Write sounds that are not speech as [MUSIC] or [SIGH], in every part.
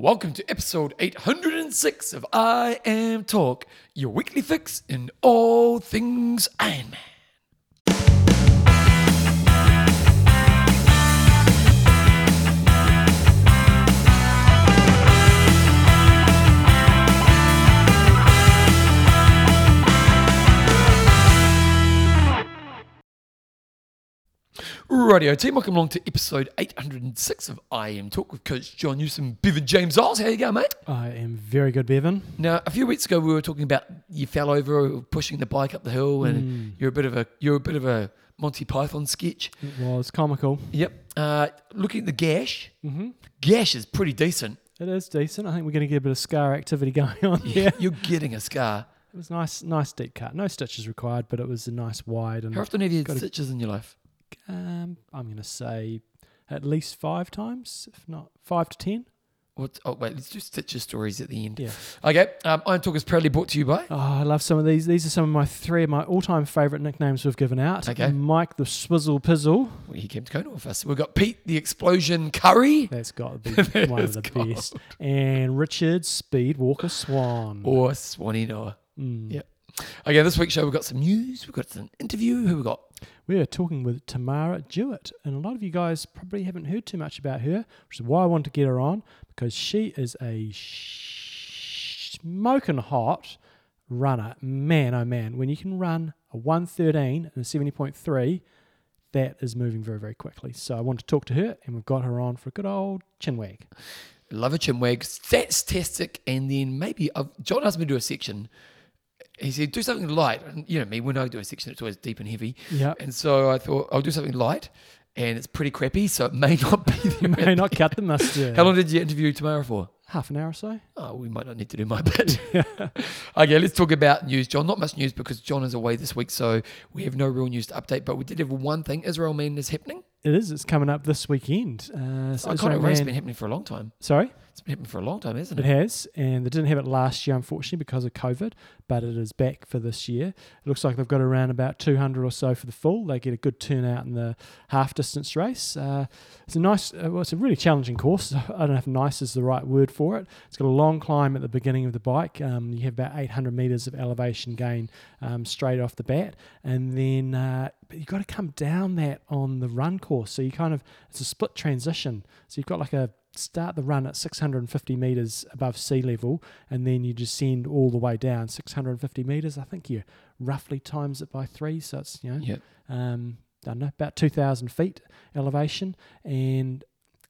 Welcome to episode 806 of IMTalk, your weekly fix in all things Iron Man. Radio team, welcome along to episode 806 of IMTalk with Coach John Newsom, Bevan James Eyles. How you going, mate? I am very good, Bevan. Now, a few weeks ago, we were talking about you fell over pushing the bike up the hill, and Mm. you're a bit of a you're a bit of a Monty Python sketch. It was comical. Yep. Uh, looking at the gash, Mm-hmm. gash is pretty decent. It is decent. I think we're going to get a bit of scar activity [LAUGHS] going on Yeah, here. you're getting a scar. It was nice, nice deep cut. No stitches required, but it was a nice wide. And How often have you had stitches in your life? Um, I'm going to say at least five times, if not five to ten. What? Oh, wait, let's do stitches stories at the end. Yeah. Okay. Um, IMTalk is proudly brought to you by. Oh, I love some of these. These are some of my three of my all-time favourite nicknames we've given out. Okay. Mike the Swizzle Pizzle. Well, he came to Kona with us. We've got Pete the Explosion Curry That's got to be [LAUGHS] one of the gold. best. And Richard Speed Walker Swan. or Swanee Noah. Mm. Yeah. Okay, this week's show we've got some news, we've got an interview. Who we got? We are talking with Tamara Jewett, and a lot of you guys probably haven't heard too much about her, which is why I want to get her on because she is a sh- smoking hot runner. Man, oh man, when you can run a 113 and a 70.3, that is moving very, very quickly. So I want to talk to her, and we've got her on for a good old chin wag. Love a chinwag, stats tastic, and then maybe uh, John asked me to do a section. He said, do something light. And you know me, when I do a section, it's always deep and heavy. Yeah. And so I thought, I'll do something light, and it's pretty crappy, so it may [LAUGHS] not be the [LAUGHS] may not cut the mustard. How long did you interview Tamara for? Half an hour or so. Oh, we might not need to do my [LAUGHS] bit. okay, let's talk about news, John. Not much news because John is away this week, so we have no real news to update. But we did have one thing: Israman is happening. It is. It's coming up this weekend. Uh, so I of right, race man- been happening for a long time. Sorry. It's been happening for a long time, hasn't It it? has, and they didn't have it last year, unfortunately, because of COVID, but it is back for this year. It looks like they've got around about 200 or so for the full. They get a good turnout in the half distance race. Uh, it's a nice, uh, well, it's a really challenging course. [LAUGHS] I don't know if nice is the right word for it. It's got a long climb at the beginning of the bike. Um, you have about 800 meters of elevation gain um, straight off the bat, and then uh, but you've got to come down that on the run course. So you kind of, it's a split transition. So you've got like a start the run at 650 meters above sea level and then you descend all the way down 650 meters i think you roughly times it by three so it's you know Yeah. um i don't know about 2000 feet elevation. And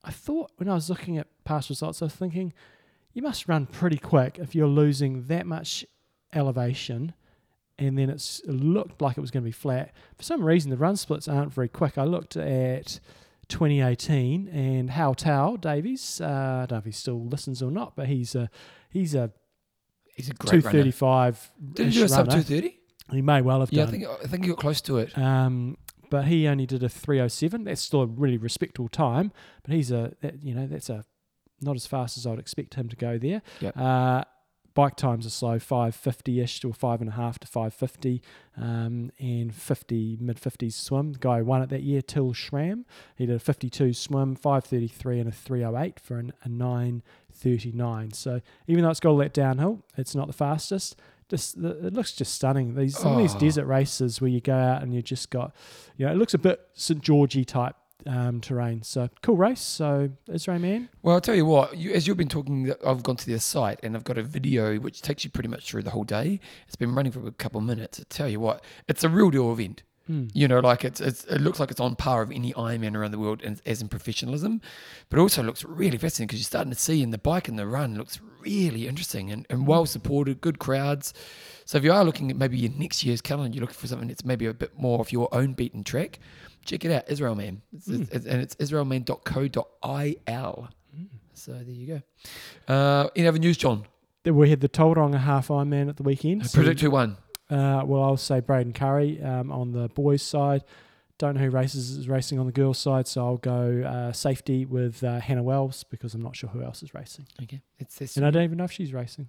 i thought when i was looking at past results i was thinking you must run pretty quick if you're losing that much elevation and then it's, it looked like it was going to be flat. For some reason the run splits aren't very quick. I looked at 2018, and Hal Tao Davies. Uh, I don't know if he still listens or not, but he's a he's a He's a great 235. Did he do a sub two thirty? He may well have Yeah, I think I think he got close to it. Um, but he only did a 307. That's still a really respectable time. But he's a that, you know that's a not as fast as I'd expect him to go there. Yep. Uh, bike times are slow, 550-ish to five and a half to 550, um, and 50 mid 50s swim. The guy who won it that year, Till Schramm. He did a 52 swim, 533 and a 308 for an, a 939. So even though it's got all that downhill, it's not the fastest. Just it looks just stunning. These some of these Oh. desert races where you go out and you just got, you know, it looks a bit St Georgey type um, terrain. So cool race. So Israman, Well, I'll tell you what. You, as you've been talking, I've gone to their site and I've got a video which takes you pretty much through the whole day. It's been running for a couple of minutes. I tell you what, it's a real deal event. Hmm. You know, like it's, it's it looks like it's on par of any Ironman around the world as, as in professionalism, but it also looks really fascinating because you're starting to see in the bike and the run looks really interesting and, and well supported, good crowds. So if you are looking at maybe your next year's calendar, you're looking for something that's maybe a bit more of your own beaten track. Check it out, Israman, it's, it's, it's- and it's israman.co.il. So there you go. Uh, any other news, John? We had the Tauranga half Ironman at the weekend. So, Predict who won. uh, well, I'll say Braden Currie um, on the boys' side. Don't know who races is racing on the girls' side, so I'll go uh, safety with uh, Hannah Wells because I'm not sure who else is racing, Okay, it's this. and I don't even know if she's racing.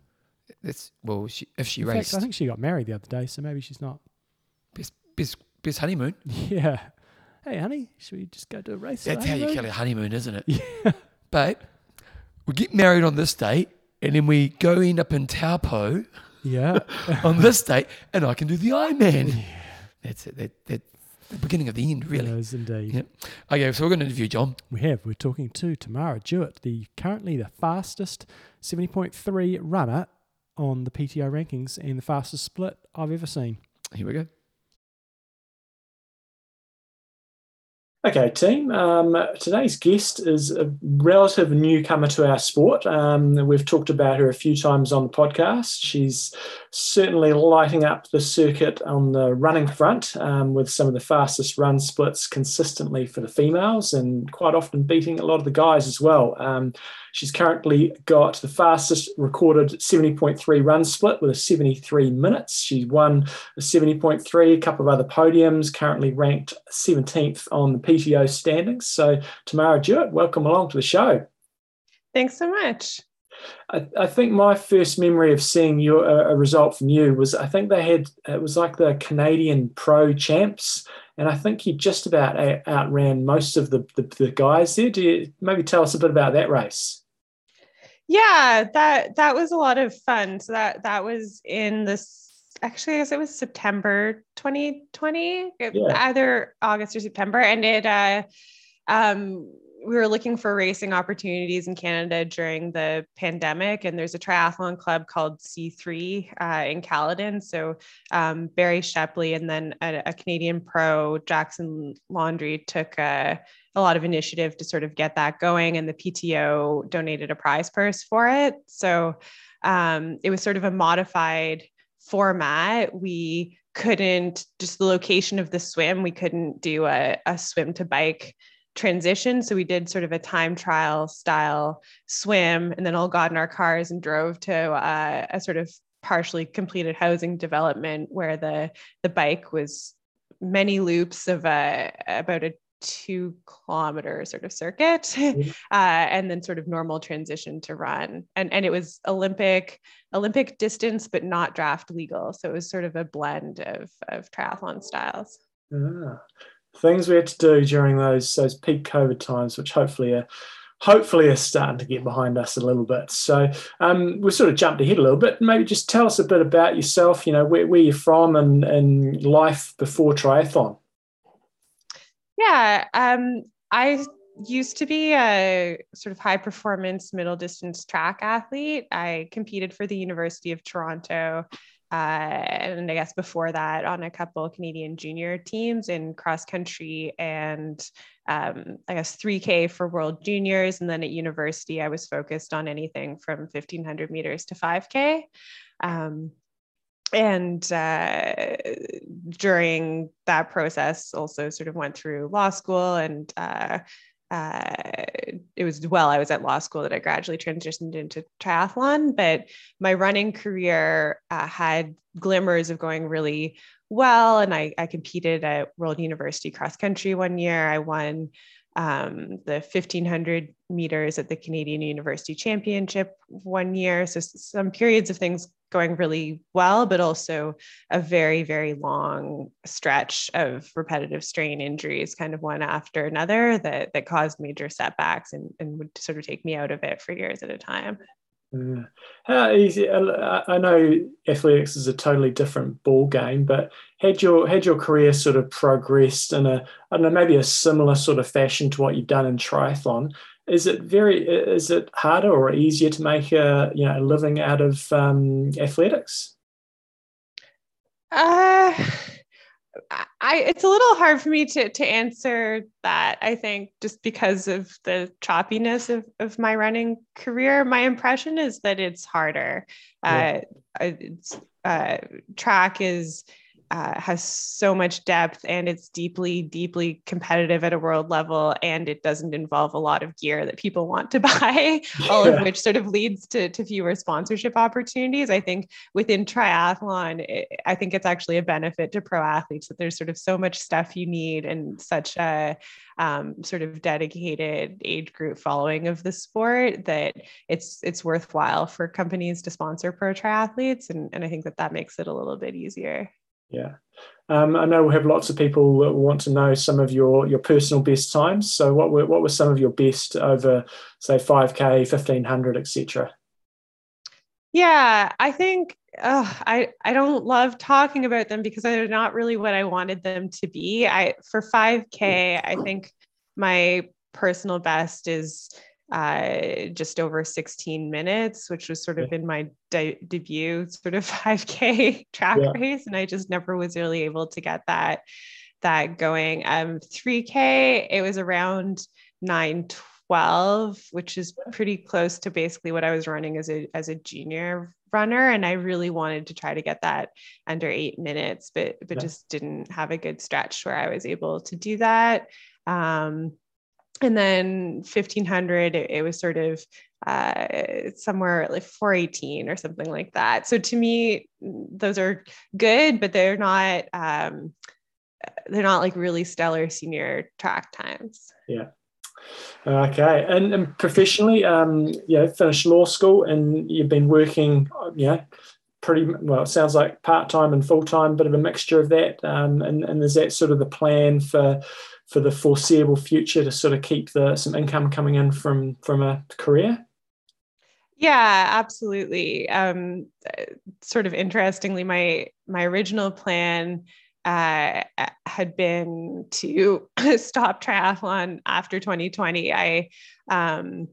That's well, she, if she In raced, fact, I think she got married the other day, so maybe she's not. best best best honeymoon. [LAUGHS] Yeah. Hey, honey, should we just go to a race? That's how you kill a honeymoon, isn't it? Yeah. Babe, we get married on this date, and then we go end up in Taupo Yeah. [LAUGHS] on this date, and I can do the Ironman. That's it. That, that the beginning of the end, really. Yes, indeed. Yep. Okay, so we're going to interview John. We have. We're talking to Tamara Jewett, the currently the fastest 70.3 runner on the PTO rankings and the fastest split I've ever seen. Here we go. Okay, team. Um, today's guest is a relative newcomer to our sport. Um, we've talked about her a few times on the podcast. She's certainly lighting up the circuit on the running front um, with some of the fastest run splits consistently for the females and quite often beating a lot of the guys as well. She's currently got the fastest recorded 70.3 run split with a 73 minutes. She won a 70.3, a couple of other podiums, currently ranked 17th on the PTO standings. So, Tamara Jewett, welcome along to the show. Thanks so much. I, I think my first memory of seeing your a, a result from you was I think they had it was like the Canadian Pro Champs, and I think you just about uh, outran most of the, the the guys there. Do you maybe tell us a bit about that race? Yeah, that that was a lot of fun. So that that was in this actually I guess it was September 2020, it- Yeah. either August or September. And it uh um we were looking for racing opportunities in Canada during the pandemic, and there's a triathlon club called C3 uh, in Caledon. So um, Barry Shepley and then a, a Canadian pro, Jackson Laundry, took a, a lot of initiative to sort of get that going, and the PTO donated a prize purse for it. So um, it was sort of a modified format. We couldn't just the location of the swim. We couldn't do a, a swim to bike transition. So we did sort of a time trial style swim and then all got in our cars and drove to uh, a sort of partially completed housing development where the the bike was many loops of about a two kilometer sort of circuit [LAUGHS] Mhm. uh, and then sort of normal transition to run and and it was olympic olympic distance but not draft legal so it was sort of a blend of of triathlon styles Ah, things we had to do during those those peak COVID times, which hopefully are hopefully are starting to get behind us a little bit. So um, we sort of jumped ahead a little bit. Maybe just tell us a bit about yourself. You know, where, where you're from and and life before triathlon. Yeah, um, I used to be a sort of high performance middle distance track athlete. I competed for the University of Toronto. Uh, and I guess before that, on a couple Canadian junior teams in cross country and um, I guess 3K for World Juniors. And then at university, I was focused on anything from 1500 meters to 5K. Um, and uh, during that process also sort of went through law school and uh, uh, it was while I was at law school that I gradually transitioned into triathlon. But my running career uh, had glimmers of going really well, and I, I competed at World University cross country one year. I won um, the 1500 meters at the Canadian University Championship one year. So some periods of things going really well, but also a very, very long stretch of repetitive strain injuries, kind of one after another, that that caused major setbacks and, and would sort of take me out of it for years at a time. Yeah. How easy? I know athletics is a totally different ball game, but had your had your career sort of progressed in a I don't know maybe a similar sort of fashion to what you've done in triathlon? Is it very is it harder or easier to make a you know a living out of um, athletics? Uh, I it's a little hard for me to to answer that. I think just because of the choppiness of of my running career, my impression is that it's harder. Yeah. Uh, it's uh, track is uh, has so much depth and it's deeply, deeply competitive at a world level. And it doesn't involve a lot of gear that people want to [LAUGHS] buy, all Yeah. of which sort of leads to, to fewer sponsorship opportunities. I think within triathlon, it, I think it's actually a benefit to pro athletes that there's sort of so much stuff you need and such a um, sort of dedicated age group following of the sport that it's it's worthwhile for companies to sponsor pro triathletes. And, and I think that that makes it a little bit easier. Yeah. Um, I know we have lots of people that want to know some of your your personal best times. So, what were what were some of your best over, say, five k, fifteen hundred, etc. Yeah, I think uh, I I don't love talking about them because they're not really what I wanted them to be. I for 5K, I think my personal best is uh, just over 16 minutes, which was sort of yeah. in my de- debut sort of [LAUGHS] 5K track yeah. race, and I just never was really able to get that that going. Um, 3K, it was around 912, which is pretty close to basically what I was running as a as a junior runner, and I really wanted to try to get that under eight minutes, but but yeah. just didn't have a good stretch where I was able to do that. Um, and then 1500 it, it was sort of uh, somewhere like 418 or something like that. So to me those are good but they're not um, they're not like really stellar senior track times. Yeah. Okay. And, and professionally um you finished law school and you've been working know pretty well it sounds like part-time and full-time bit of a mixture of that um, and, and is that sort of the plan for for the foreseeable future to sort of keep the some income coming in from from a career? Yeah, absolutely. Um, sort of interestingly, my my original plan uh, had been to [COUGHS] stop triathlon after 2020. I um,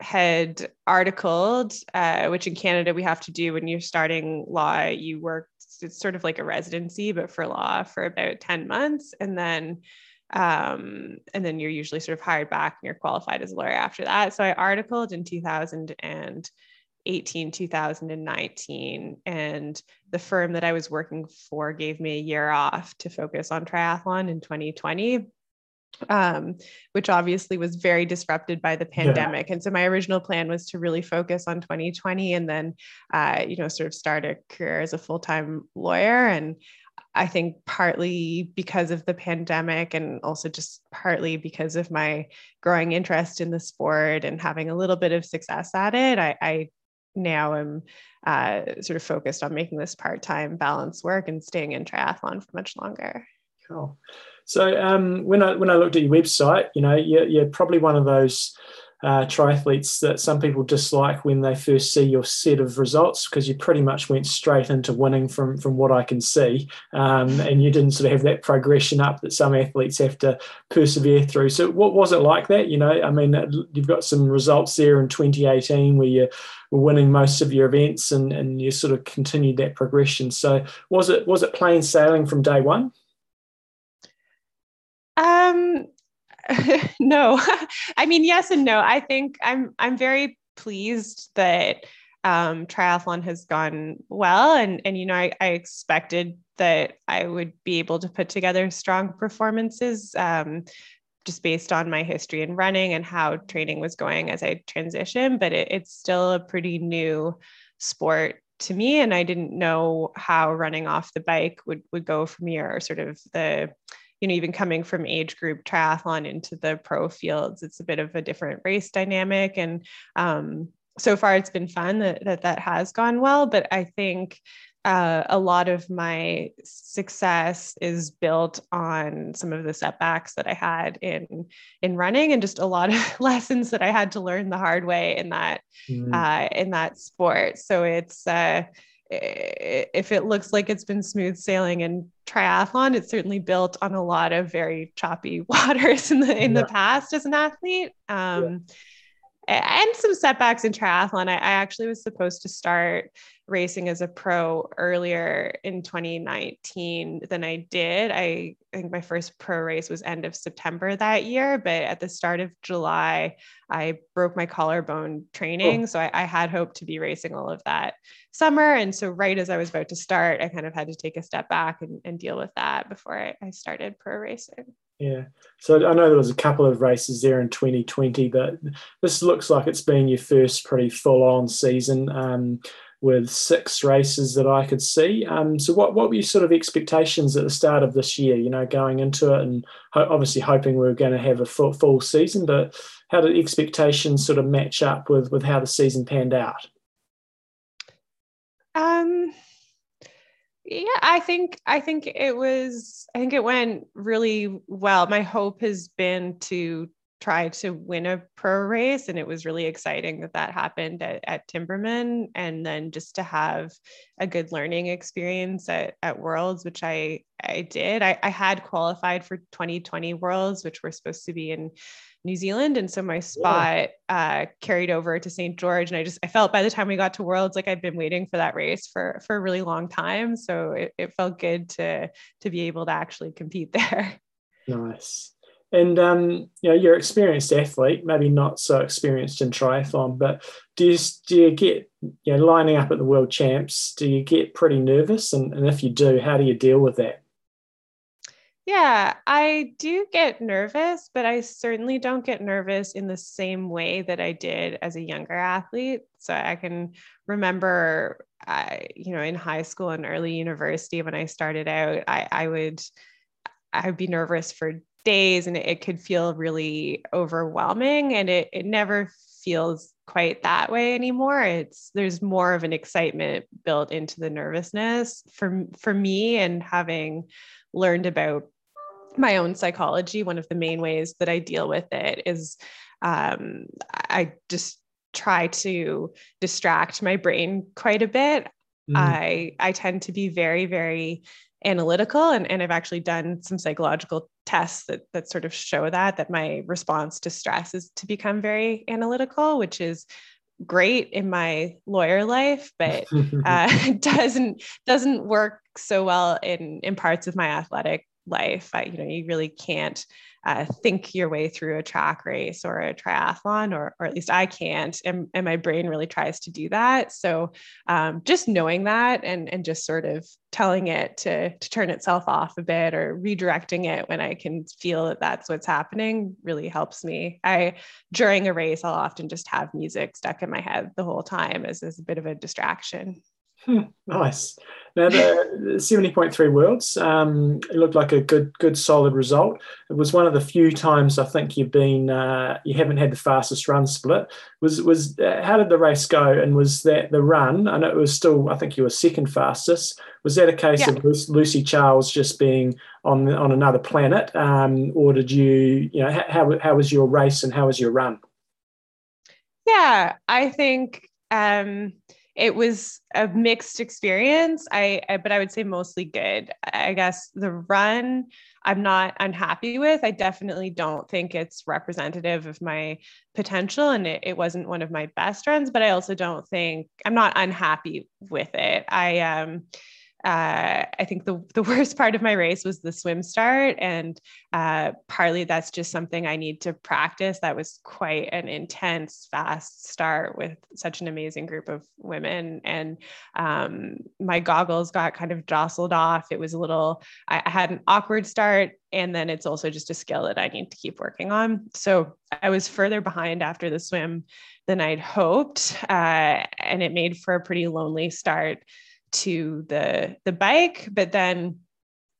had articled, uh, which in Canada we have to do when you're starting law. You work, it's sort of like a residency, but for law for about 10 months. And then um, and then you're usually sort of hired back and you're qualified as a lawyer after that. So I articled in 2018, 2019, and the firm that I was working for gave me a year off to focus on triathlon in 2020. Um, which obviously was very disrupted by the pandemic. Yeah. And so my original plan was to really focus on 2020 and then, uh, you know, sort of start a career as a full time lawyer. And I think partly because of the pandemic and also just partly because of my growing interest in the sport and having a little bit of success at it, I, I now am uh, sort of focused on making this part-time balance work and staying in triathlon for much longer. Cool. So um, when I when I looked at your website, you know, you're, you're probably one of those uh, triathletes that some people dislike when they first see your set of results because you pretty much went straight into winning from from what I can see, um, and you didn't sort of have that progression up that some athletes have to persevere through. So, what was it like that? You know, I mean, you've got some results there in 2018 where you were winning most of your events, and and you sort of continued that progression. So, was it was it plain sailing from day one? Um, [LAUGHS] no, [LAUGHS] I mean, yes and no. I think I'm I'm very pleased that um, triathlon has gone well, and and you know, I, I expected that I would be able to put together strong performances. Um, just based on my history in running and how training was going as I transitioned, but it, it's still a pretty new sport to me, and I didn't know how running off the bike would would go from here, or sort of the you know, even coming from age group triathlon into the pro fields, it's a bit of a different race dynamic. And um, so far, it's been fun that, that that has gone well. But I think uh, a lot of my success is built on some of the setbacks that I had in in running, and just a lot of [LAUGHS] lessons that I had to learn the hard way in that mm. uh, in that sport. So it's uh, if it looks like it's been smooth sailing in triathlon, it's certainly built on a lot of very choppy [LAUGHS] waters in the in yeah. the past as an athlete. Um, yeah. And some setbacks in triathlon. I, I actually was supposed to start racing as a pro earlier in 2019 than I did. I, I, think my first pro race was end of September that year, but at the start of July, I broke my collarbone training. Oh. So I, I, had hoped to be racing all of that summer. And so, right as I was about to start, I kind of had to take a step back and, and deal with that before I, I started pro racing. Yeah. So I know there was a couple of races there in 2020, but this looks like it's been your first pretty full on season. Um, with six races that I could see. Um, so, what, what were your sort of expectations at the start of this year? You know, going into it, and ho- obviously hoping we were going to have a full, full season. But how did expectations sort of match up with with how the season panned out? Um, Yeah, I think I think it was I think it went really well. My hope has been to try to win a pro race and it was really exciting that that happened at, at timberman and then just to have a good learning experience at, at worlds which i i did. I, I had qualified for 2020 worlds which were supposed to be in new zealand and so my spot uh, carried over to st george and i just i felt by the time we got to worlds like i'd been waiting for that race for for a really long time so it, it felt good to to be able to actually compete [LAUGHS] there. Nice and um, you know, you're an experienced athlete, maybe not so experienced in triathlon, but do you do you get you know lining up at the world champs? Do you get pretty nervous? And, and if you do, how do you deal with that? Yeah, I do get nervous, but I certainly don't get nervous in the same way that I did as a younger athlete. So I can remember, uh, you know, in high school and early university when I started out, I, I would I would be nervous for days and it, could feel really overwhelming and it, it never feels quite that way anymore it's there's more of an excitement built into the nervousness for for me and having learned about my own psychology one of the main ways that i deal with it is um, i just try to distract my brain quite a bit mm. i i tend to be very very analytical and, and i've actually done some psychological tests that, that sort of show that that my response to stress is to become very analytical which is great in my lawyer life but [LAUGHS] uh, [LAUGHS] doesn't doesn't work so well in in parts of my athletic life. I, you know you really can't uh, think your way through a track race or a triathlon, or, or at least I can't. And, and my brain really tries to do that. So um, just knowing that and, and just sort of telling it to, to turn itself off a bit or redirecting it when I can feel that that's what's happening really helps me. I, during a race, I'll often just have music stuck in my head the whole time as, as a bit of a distraction. Hmm, nice. Now the seventy point three worlds. Um, it looked like a good, good, solid result. It was one of the few times I think you've been uh, you haven't had the fastest run split. Was was uh, how did the race go? And was that the run? I know it was still. I think you were second fastest. Was that a case yeah. of Lucy Charles just being on on another planet, um, or did you you know how how was your race and how was your run? Yeah, I think. Um, it was a mixed experience. I, I, but i would say mostly good. I guess the run i'm not unhappy with. I definitely don't think it's representative of my potential and it, it wasn't one of my best runs but i also don't think i'm not unhappy with it. I um uh, I think the, the [LAUGHS] worst part of my race was the swim start. And uh, partly that's just something I need to practice. That was quite an intense, fast start with such an amazing group of women. And um, my goggles got kind of jostled off. It was a little, I, I had an awkward start. And then it's also just a skill that I need to keep working on. So I was further behind after the swim than I'd hoped. Uh, and it made for a pretty lonely start to the the bike but then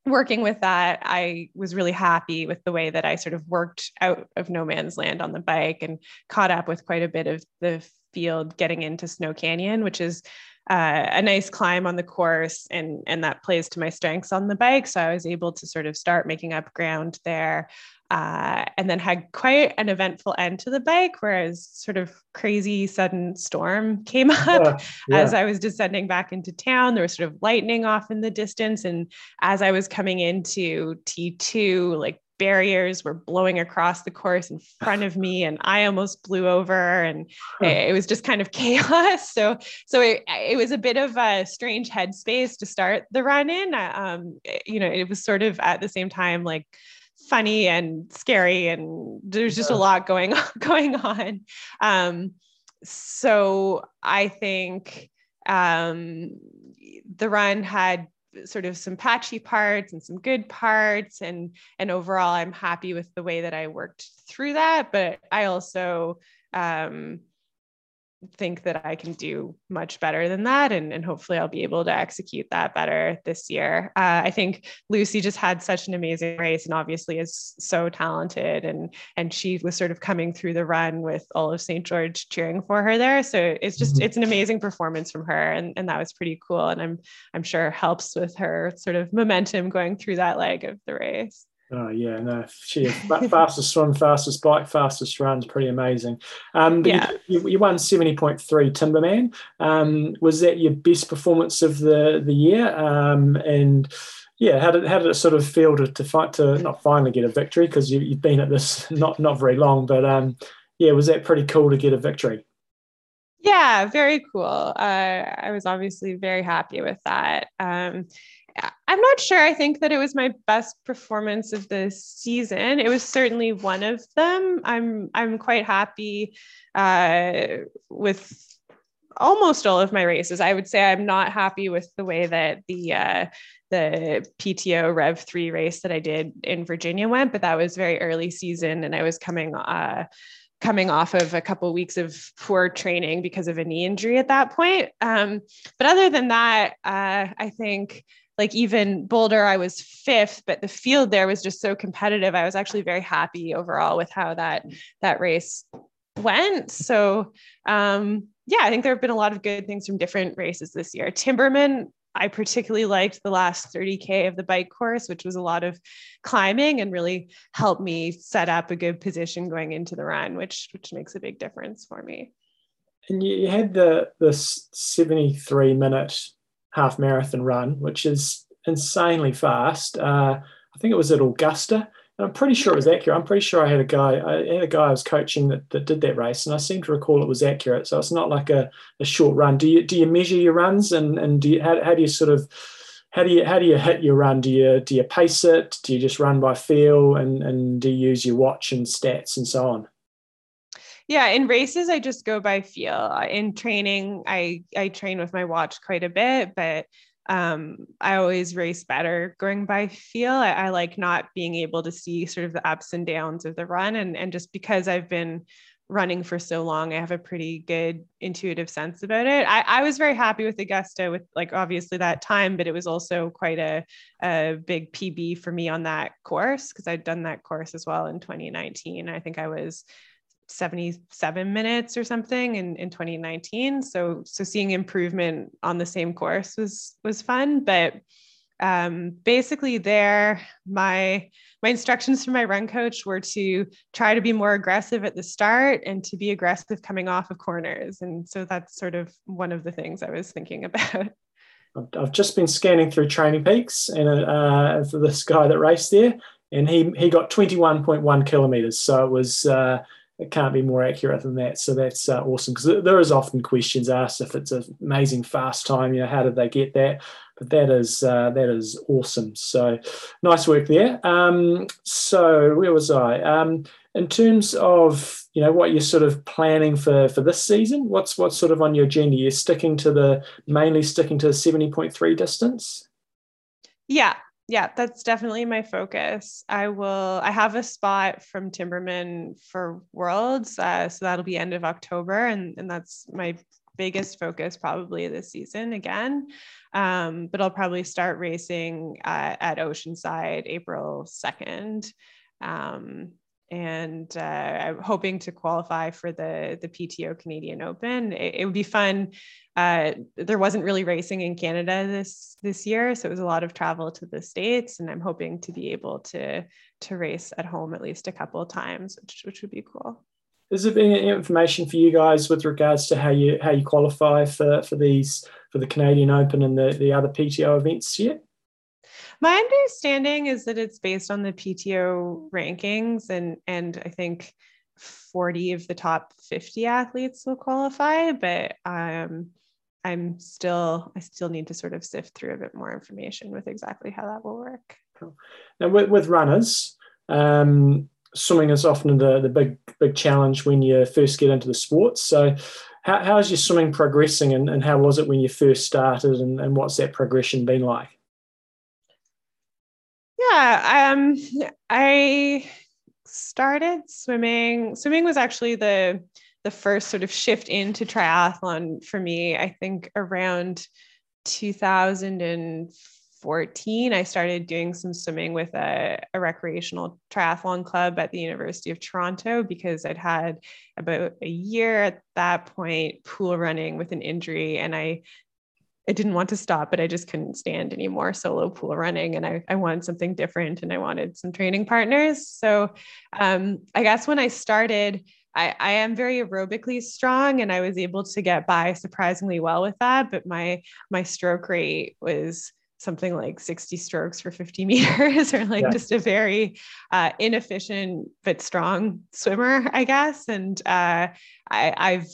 working with that i was really happy with the way that i sort of worked out of no man's land on the bike and caught up with quite a bit of the field getting into snow canyon which is uh, a nice climb on the course and and that plays to my strengths on the bike. So i was able to sort of start making up ground there uh, and then had quite an eventful end to the bike, whereas sort of crazy sudden storm came [LAUGHS] up yeah, yeah. as I was descending back into town. There was sort of lightning off in the distance, and as I was coming into T2, like barriers were blowing across the course in front of me [LAUGHS] and I almost blew over and it, was just kind of [LAUGHS] chaos. So, so it, it was a bit of a strange headspace to start the run in. Um, you know, it was sort of at the same time, like funny and scary and there's just yeah. a lot going [LAUGHS] on going on um, so i think um, the run had sort of some patchy parts and some good parts and and overall i'm happy with the way that i worked through that but i also um, think that I can do much better than that. And, and hopefully I'll be able to execute that better this year. Uh, I think Lucy just had such an amazing race and obviously is so talented. And, and she was sort of coming through the run with all of St. George cheering for her there. So it's just, mm-hmm. it's an amazing performance from her. And, and that was pretty cool. And I'm, I'm sure helps with her sort of momentum going through that leg of the race. Oh yeah, no, she fastest swim, fastest bike, fastest runs, pretty amazing. Um, yeah. you, you, won seventy point three Timberman. Um, was that your best performance of the the year? Um, and yeah, how did how did it sort of feel to, to fight to not finally get a victory because you, have been at this [LAUGHS] not not very long, but um, yeah, was that pretty cool to get a victory? Yeah, very cool. Uh, I was obviously very happy with that. Um, I'm not sure. I think that it was my best performance of the season. It was certainly one of them. I'm I'm quite happy uh, with almost all of my races. I would say I'm not happy with the way that the uh, the PTO Rev three race that I did in Virginia went, but that was very early season, and I was coming. Uh, coming off of a couple of weeks of poor training because of a knee injury at that point. Um, but other than that, uh, I think like even Boulder, I was fifth, but the field there was just so competitive. I was actually very happy overall with how that that race went. So um, yeah, I think there have been a lot of good things from different races this year. Timberman, I particularly liked the last 30K of the bike course, which was a lot of climbing and really helped me set up a good position going into the run, which which makes a big difference for me. And you had the this 73 minute half marathon run, which is insanely fast. Uh, I think it was at Augusta. And I'm pretty sure it was accurate. I'm pretty sure I had a guy, I had a guy I was coaching that, that did that race, and I seem to recall it was accurate. So it's not like a, a short run. Do you do you measure your runs and and do you, how, how do you sort of how do you how do you hit your run? Do you do you pace it? Do you just run by feel and and do you use your watch and stats and so on? Yeah in races i just go by feel in training i i train with my watch quite a bit but um, I always race better going by feel. I, I, like not being able to see sort of the ups and downs of the run. And, and just because I've been running for so long, I have a pretty good intuitive sense about it. I, I was very happy with Augusta with like obviously that time, but it was also quite a, a big PB for me on that course because I'd done that course as well in 2019. I think I was 77 minutes or something in, in 2019. So so seeing improvement on the same course was was fun. But um, basically there, my my instructions from my run coach were to try to be more aggressive at the start and to be aggressive coming off of corners. And so that's sort of one of the things I was thinking [LAUGHS] about. I've just been scanning through Training Peaks and uh, for this guy that raced there, and he he got 21.1 kilometers. So it was uh, it can't be more accurate than that. So that's uh, awesome because there is often questions asked if it's an amazing fast time. You know, how did they get that? But that is uh, that is awesome. So nice work there. Um, so where was I? Um, in terms of you know what you're sort of planning for for this season, what's what's sort of on your agenda? You're sticking to the mainly sticking to the seventy point three distance. Yeah, yeah, that's definitely my focus. I will, I have a spot from Timberman for Worlds. Uh, so that'll be end of October. And, and that's my biggest focus probably this season again. Um, but I'll probably start racing uh, at Oceanside April 2nd. Um, and uh, I'm hoping to qualify for the the PTO Canadian Open. It, it would be fun. Uh, there wasn't really racing in Canada this this year, so it was a lot of travel to the states, and I'm hoping to be able to to race at home at least a couple of times, which which would be cool. Has there been any information for you guys with regards to how you how you qualify for for these for the Canadian Open and the the other PTO events yet? My understanding is that it's based on the PTO rankings, and and I think 40 of the top 50 athletes will qualify, but um, I'm still I still need to sort of sift through a bit more information with exactly how that will work. Cool. Now with, with runners, um, swimming is often the the big big challenge when you first get into the sport. So how, how is your swimming progressing and, and how was it when you first started and, and what's that progression been like? Yeah, um, I started swimming. Swimming was actually the the first sort of shift into triathlon for me, I think around 2014, I started doing some swimming with a, a, recreational triathlon club at the University of Toronto because I'd had about a year at that point pool running with an injury. And I I didn't want to stop, but I just couldn't stand anymore solo pool running. And I, I wanted something different and I wanted some training partners. So um, I guess when I started, I, I am very aerobically strong and I was able to get by surprisingly well with that. But my my stroke rate was something like 60 strokes for 50 [LAUGHS] meters or like yeah. just a very uh, inefficient but strong swimmer, I guess. And uh, I, I've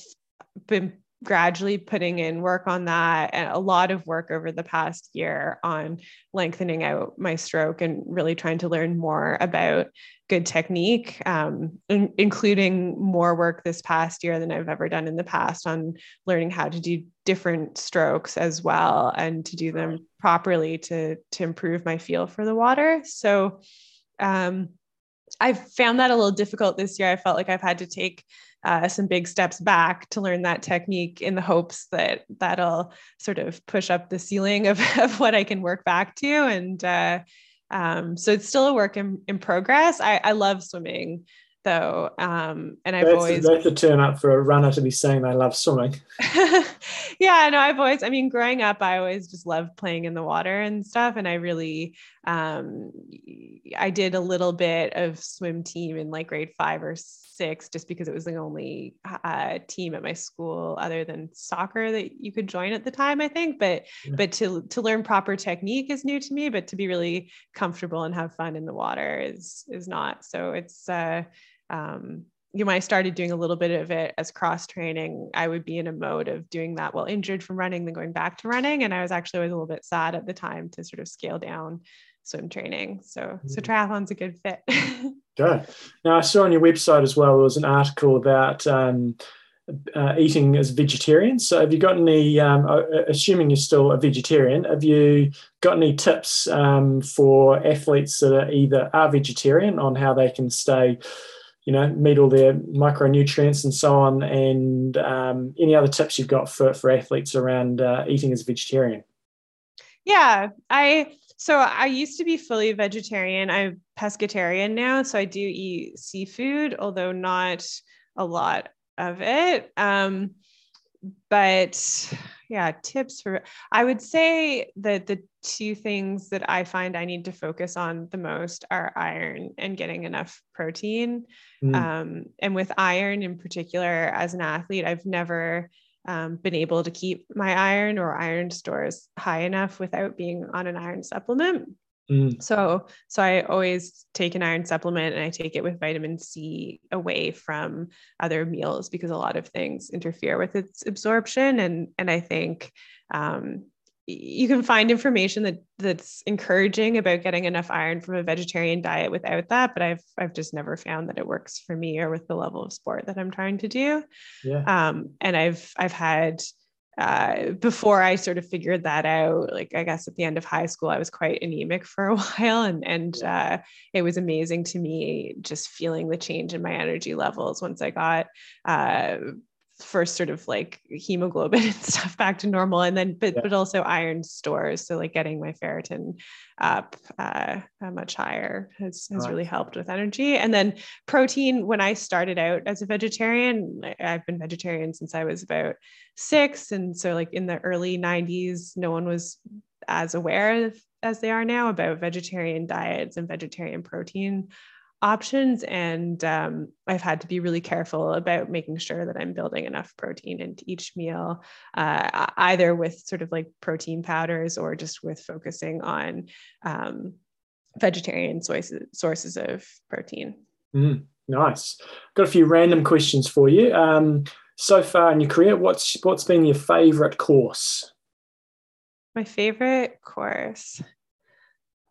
been gradually putting in work on that and a lot of work over the past year on lengthening out my stroke and really trying to learn more about good technique um, in, including more work this past year than i've ever done in the past on learning how to do different strokes as well and to do them properly to to improve my feel for the water so um, I've found that a little difficult this year. I felt like I've had to take uh, some big steps back to learn that technique in the hopes that that'll sort of push up the ceiling of, [LAUGHS] of what I can work back to. And uh, um, so it's still a work in, in progress. I, I love swimming though. Um, and I've that's, always that's a turn up for a runner to be saying they love swimming. [LAUGHS] yeah, no, I've always, I mean, growing up, I always just loved playing in the water and stuff. And I really, um, I did a little bit of swim team in like grade five or six, just because it was the only uh, team at my school other than soccer that you could join at the time, I think. But, yeah. but to, to learn proper technique is new to me, but to be really comfortable and have fun in the water is, is not. So it's, uh, um, you know, when I started doing a little bit of it as cross training, I would be in a mode of doing that while injured from running, then going back to running. And I was actually always a little bit sad at the time to sort of scale down swim training. So, so triathlon's a good fit. [LAUGHS] good. Now, I saw on your website as well, there was an article about um, uh, eating as a vegetarian. So, have you got any, um, assuming you're still a vegetarian, have you got any tips um, for athletes that are either are vegetarian on how they can stay? you know, meet all their micronutrients and so on, and um, any other tips you've got for, for athletes around uh, eating as a vegetarian? Yeah, I so I used to be fully vegetarian. I'm pescatarian now, so I do eat seafood, although not a lot of it. Um, but yeah, tips for I would say that the two things that I find I need to focus on the most are iron and getting enough protein. Mm. Um, and with iron in particular, as an athlete, I've never um, been able to keep my iron or iron stores high enough without being on an iron supplement. Mm. So, so I always take an iron supplement and I take it with vitamin C away from other meals because a lot of things interfere with its absorption. And, and I think, um, you can find information that that's encouraging about getting enough iron from a vegetarian diet without that but i've i've just never found that it works for me or with the level of sport that i'm trying to do yeah. um, and i've i've had uh, before I sort of figured that out, like I guess at the end of high school, I was quite anemic for a [LAUGHS] while, and and uh, it was amazing to me just feeling the change in my energy levels once I got uh, first sort of like hemoglobin [LAUGHS] and stuff back to normal and then but, yeah. but also iron stores so like getting my ferritin up uh, much higher has, has right. really helped with energy and then protein when i started out as a vegetarian i've been vegetarian since i was about six and so like in the early 90s no one was as aware of, as they are now about vegetarian diets and vegetarian protein options and um, i've had to be really careful about making sure that i'm building enough protein into each meal uh, either with sort of like protein powders or just with focusing on um, vegetarian sources, sources of protein. Mm, nice. Got a few random questions for you. Um, so far in your career what's what's been your favorite course? My favorite course?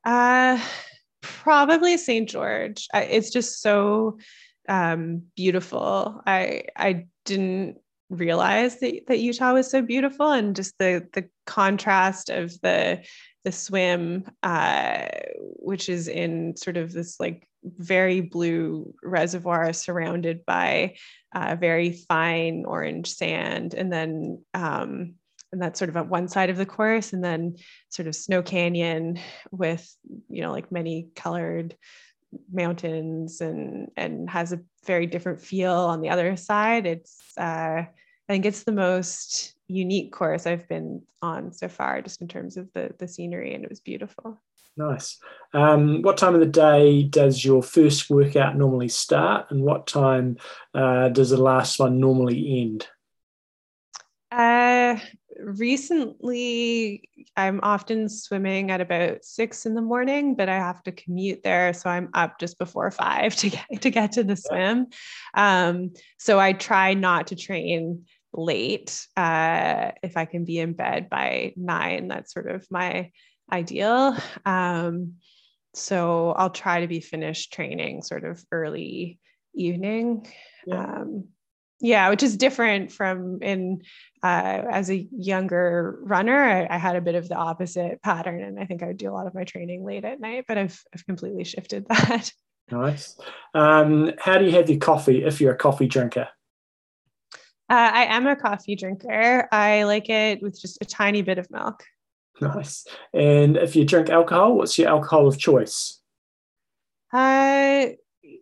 Uh probably St. George. I, it's just so um, beautiful. I I didn't realize that, that Utah was so beautiful and just the the contrast of the the swim uh, which is in sort of this like very blue reservoir surrounded by uh, very fine orange sand, and then um, and that's sort of at one side of the course, and then sort of Snow Canyon with you know like many colored mountains and and has a very different feel on the other side. It's uh, I think it's the most unique course I've been on so far, just in terms of the the scenery, and it was beautiful. Nice. Um, what time of the day does your first workout normally start, and what time uh, does the last one normally end? Uh, recently, I'm often swimming at about six in the morning, but I have to commute there, so I'm up just before five to get to get to the swim. Um, so I try not to train late. Uh, if I can be in bed by nine, that's sort of my ideal. Um, so I'll try to be finished training sort of early evening. Yeah. Um, yeah, which is different from in uh, as a younger runner. I, I, had a bit of the opposite pattern, and I think I would do a lot of my training late at night. But I've I've completely shifted [LAUGHS] that. Nice. Um, how do you have your coffee if you're a coffee drinker? Uh, I am a coffee drinker. I like it with just a tiny bit of milk. Nice. And if you drink alcohol, what's your alcohol of choice? Uh,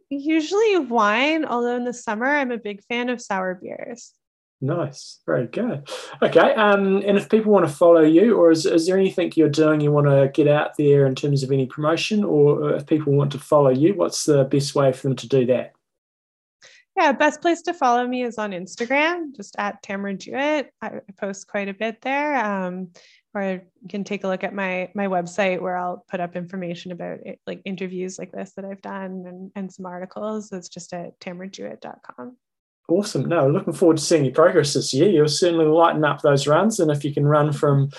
usually wine, although in the summer I'm a big fan of sour beers. Nice, very good. Okay, um, and if people want to follow you, or is, is there anything you're doing you want to get out there in terms of any promotion, or if people want to follow you, what's the best way for them to do that? Yeah, best place to follow me is on Instagram, just at Tamara Jewett. I post quite a bit there. Um, or you can take a look at my my website where I'll put up information about it, like interviews like this that I've done and, and some articles. It's just at tamarajewett.com. Awesome. No, looking forward to seeing your progress this year. You'll certainly lighten up those runs. And if you can run from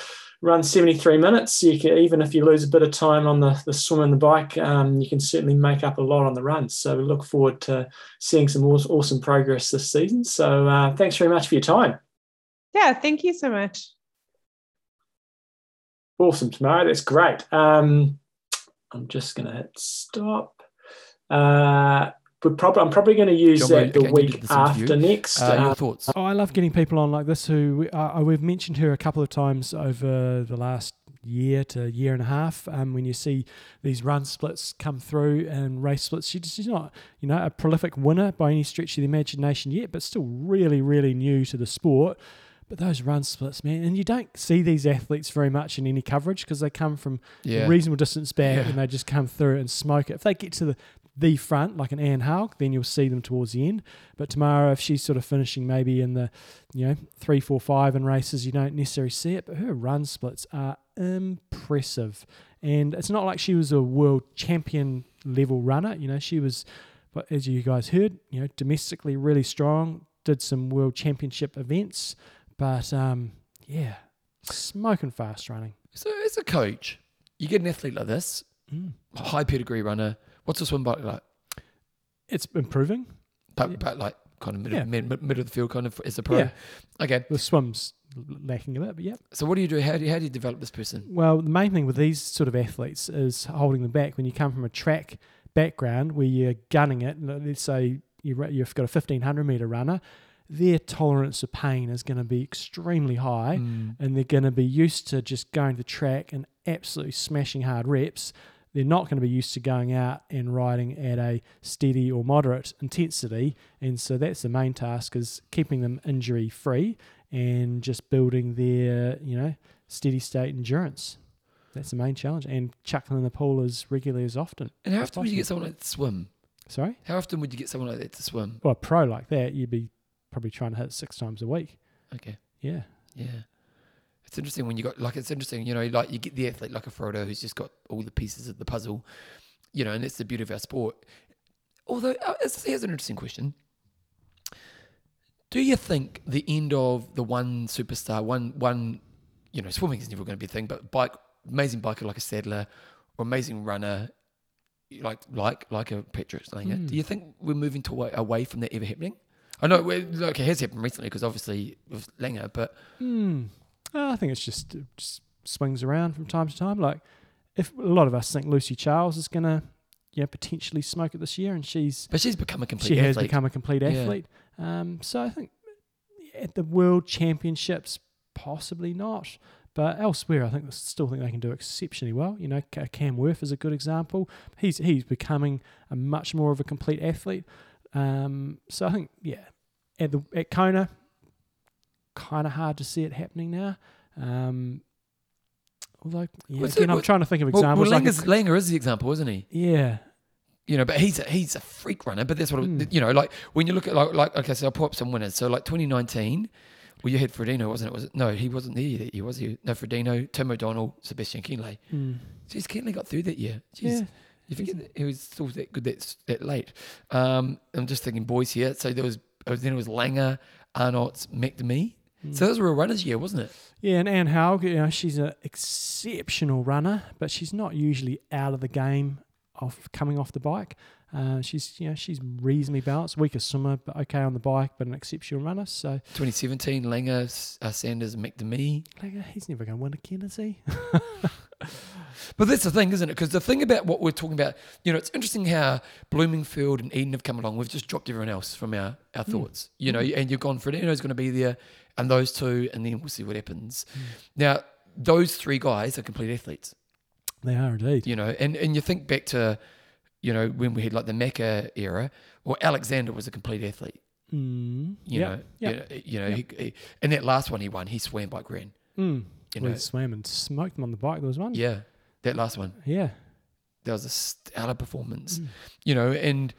run 73 minutes, you can even if you lose a bit of time on the, the swim and the bike, um, you can certainly make up a lot on the runs. So we look forward to seeing some awesome progress this season. So uh, thanks very much for your time. Yeah, thank you so much. Awesome, Tamara. That's great. Um, I'm just going to hit stop. Uh, probably, I'm probably going to use John, that the week after next. Uh, your uh, thoughts? Oh, I love getting people on like this who uh, we've mentioned her a couple of times over the last year to year and a half. Um, when you see these run splits come through and race splits, she's not, you know, a prolific winner by any stretch of the imagination yet, but still really, really new to the sport. But those run splits, man, and you don't see these athletes very much in any coverage because they come from yeah. a reasonable distance back yeah. and they just come through and smoke it. If they get to the, the front, like an Anne Haug, then you'll see them towards the end. But Tamara, if she's sort of finishing maybe in the, you know, three, four, five in races, you don't necessarily see it. But her run splits are impressive. And it's not like she was a world champion level runner. You know, she was, but as you guys heard, you know, domestically really strong, did some world championship events. But um, yeah, smoking fast running. So as a coach, you get an athlete like this, mm. high pedigree runner. What's the swim bike like? It's improving, but, yeah. but like kind of middle, yeah. mid, mid, middle of the field, kind of as a pro. Yeah. Okay. The swim's lacking a bit, but yeah. So what do you do? How do you, how do you develop this person? Well, the main thing with these sort of athletes is holding them back. When you come from a track background where you're gunning it, let's say you've got a 1500 meter runner their tolerance of pain is going to be extremely high mm. and they're going to be used to just going to the track and absolutely smashing hard reps. They're not going to be used to going out and riding at a steady or moderate intensity. And so that's the main task is keeping them injury free and just building their, you know, steady state endurance. That's the main challenge. And chuckling in the pool as regularly as often. And how often would you get someone like that to swim? Sorry? How often would you get someone like that to swim? Well, a pro like that, you'd be probably trying to hit six times a week. Okay. Yeah. Yeah. It's interesting when you got like it's interesting, you know, like you get the athlete like a Frodo who's just got all the pieces of the puzzle, you know, and that's the beauty of our sport. Although, uh, here's an interesting question: Do you think the end of the one superstar, one one, you know, swimming is never going to be a thing, but bike, amazing biker like a Stadler or amazing runner, like like like a Petra mm. do you think we're moving to away from that ever happening? I know. Look, it has happened recently because obviously with Lange, but mm, I think it's just it just swings around from time to time. Like if a lot of us think Lucy Charles is gonna, you know, potentially smoke it this year, and she's But she's become a complete she has athlete. become a complete Yeah. athlete. Um, so I think at the World Championships, possibly not. But elsewhere, I think still think they can do exceptionally well. You know, Cam Wurf is a good example. He's he's becoming a much more of a complete athlete. Um, so I think yeah, at the at Kona, kind of hard to see it happening now. Um, although yeah, What's again, it- I'm trying to think of well, examples. well, like Lange is the example, isn't he? yeah, You know, but he's a, he's a freak runner. But that's what Mm. you know. Like when you look at like like okay, so I'll pull up some winners. So like 2019, well, you had Frodeno, wasn't it? Was it? No, he wasn't there that year, was he? No, Frodeno, Tim O'Donnell, Sebastian Kienle. Mm. Jeez, Kienle got through that year. Jeez. yeah. You forget he was still that good that, that late. Um, I'm just thinking boys here. So there was, oh, then it was Lange, Aernouts, McNamee. Mm. So those were a runners year, wasn't it? Yeah, and Anne Haug, you know, she's an exceptional runner, but she's not usually out of the game of coming off the bike. Uh, she's, you know, she's reasonably balanced, weaker swimmer, but okay on the bike, but an exceptional runner. So 2017, Lange, uh, Sanders, McNamee. uh, he's never going to win again, is he? [LAUGHS] But that's the thing, isn't it? Because the thing about what we're talking about, you know, it's interesting how Blummenfelt and Iden have come along. We've just dropped everyone else from our, our Mm. thoughts, you know, and you've gone Frodeno's going to be there, and those two, and then we'll see what happens. Mm. Now, those three guys are complete athletes. They are indeed. you know, and, and you think back to, you know, when we had like the Macca era, well, Alexander was a complete athlete, Mm. you Yep, know, yep. you know, you know Yep. he, he, and that last one he won, he swam by ran, Mm. You We know, swam and smoked them on the bike. There was one. yeah, that last one, Yeah. that was a stellar performance, Mm. you know, and